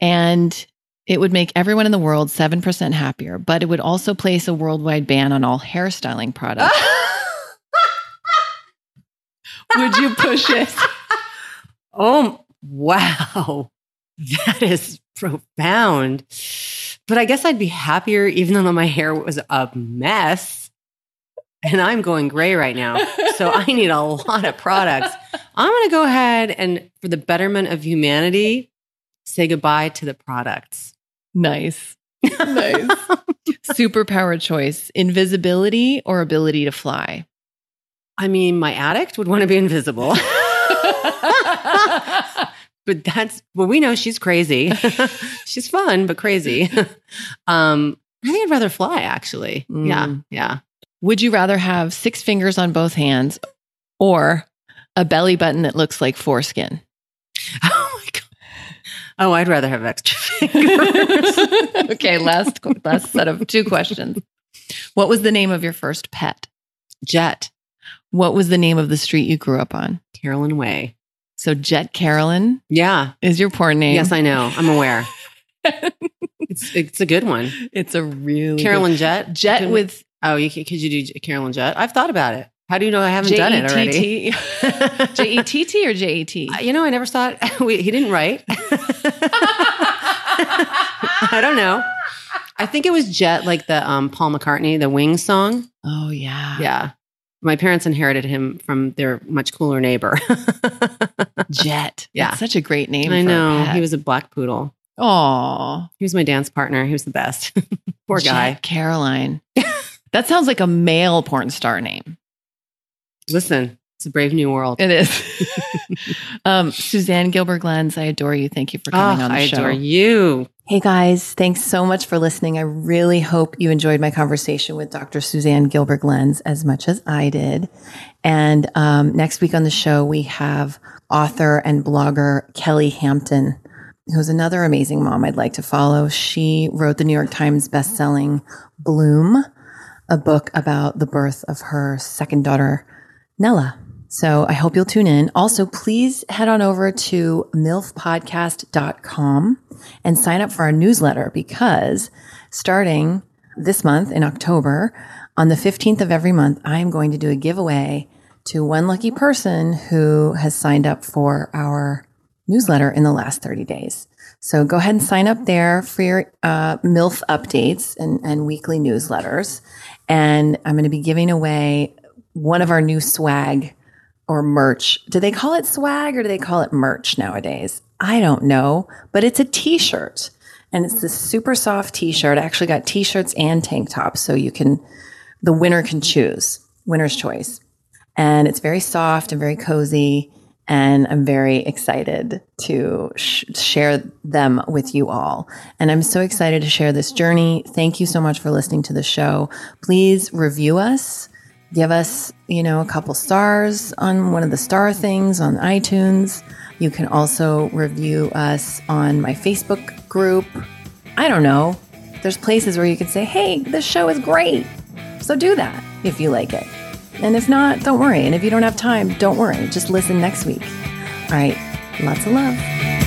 C: and it would make everyone in the world 7% happier, but it would also place a worldwide ban on all hairstyling products. Would you push it?
A: oh wow that is profound but i guess i'd be happier even though my hair was a mess and i'm going gray right now so I need a lot of products. I'm going to go ahead and, for the betterment of humanity, say goodbye to the products.
C: Nice. Nice. Superpower choice invisibility or ability to fly?
A: I mean, my addict would want to be invisible, but that's well, we know she's crazy. she's fun, but crazy. um, I think I'd rather fly, actually. Yeah,
C: Mm.
A: yeah.
C: Would you rather have six fingers on both hands or a belly button that looks like foreskin?
A: Oh my god. Oh, I'd rather have extra fingers.
C: okay, last last set of two questions. What was the name of your first pet?
A: Jet,
C: What was the name of the street you grew up on?
A: Carolyn Way.
C: So Jet Carolyn
A: Yeah.
C: is your porn name.
A: Yes, I know. I'm aware. it's it's a good one.
C: it's a really
A: Carolyn Jet.
C: Jet
A: Can-
C: with
A: Oh, you could you do Carolyn Jet? I've thought about it. How do you know I haven't done it already?
C: J-E-T-T. J-E-T-T or J-E-T?
A: Uh, You know, I never thought we, he didn't write. I don't know. I think it was Jet, like the um, Paul McCartney, the Wings song.
C: Oh yeah.
A: Yeah. My parents inherited him from their much cooler neighbor.
C: Jet.
A: Yeah.
C: That's such a great name.
A: I know. He was a black poodle.
C: Oh,
A: He was my dance partner. He was the best. Poor guy.
C: Jet Caroline. that sounds like a male porn star name.
A: Listen, it's a brave new world.
C: It is. um, Suzanne Gilberg Lenz, I adore you. Thank you for coming
A: Oh,
C: on the
A: I
C: show.
A: adore you.
C: Hey guys, thanks so much for listening. I really hope you enjoyed my conversation with Dr. Suzanne Gilberg Lenz as much as I did. And um, next week on the show, we have author and blogger Kelly Hampton, who's another amazing mom I'd like to follow. She wrote the New York Times bestselling Bloom, a book about the birth of her second daughter, Nella. So I hope you'll tune in. Also, please head on over to milfpodcast.com and sign up for our newsletter because starting this month in October, on the 15th of every month, I am going to do a giveaway to one lucky person who has signed up for our newsletter in the last 30 days. So go ahead and sign up there for your uh, MILF updates and, and weekly newsletters. And I'm going to be giving away one of our new swag or merch. Do they call it swag or do they call it merch nowadays? I don't know, but it's a t-shirt and it's this super soft t-shirt. I actually got t-shirts and tank tops. So you can, the winner can choose winner's choice and it's very soft and very cozy. And I'm very excited to sh- share them with you all. And I'm so excited to share this journey. Thank you so much for listening to the show. Please review us give us, you know, a couple stars on one of the star things on iTunes. You can also review us on my Facebook group. I don't know. There's places where you can say, hey, this show is great. So do that if you like it. And if not, don't worry. And if you don't have time, don't worry. Just listen next week. All right. Lots of love.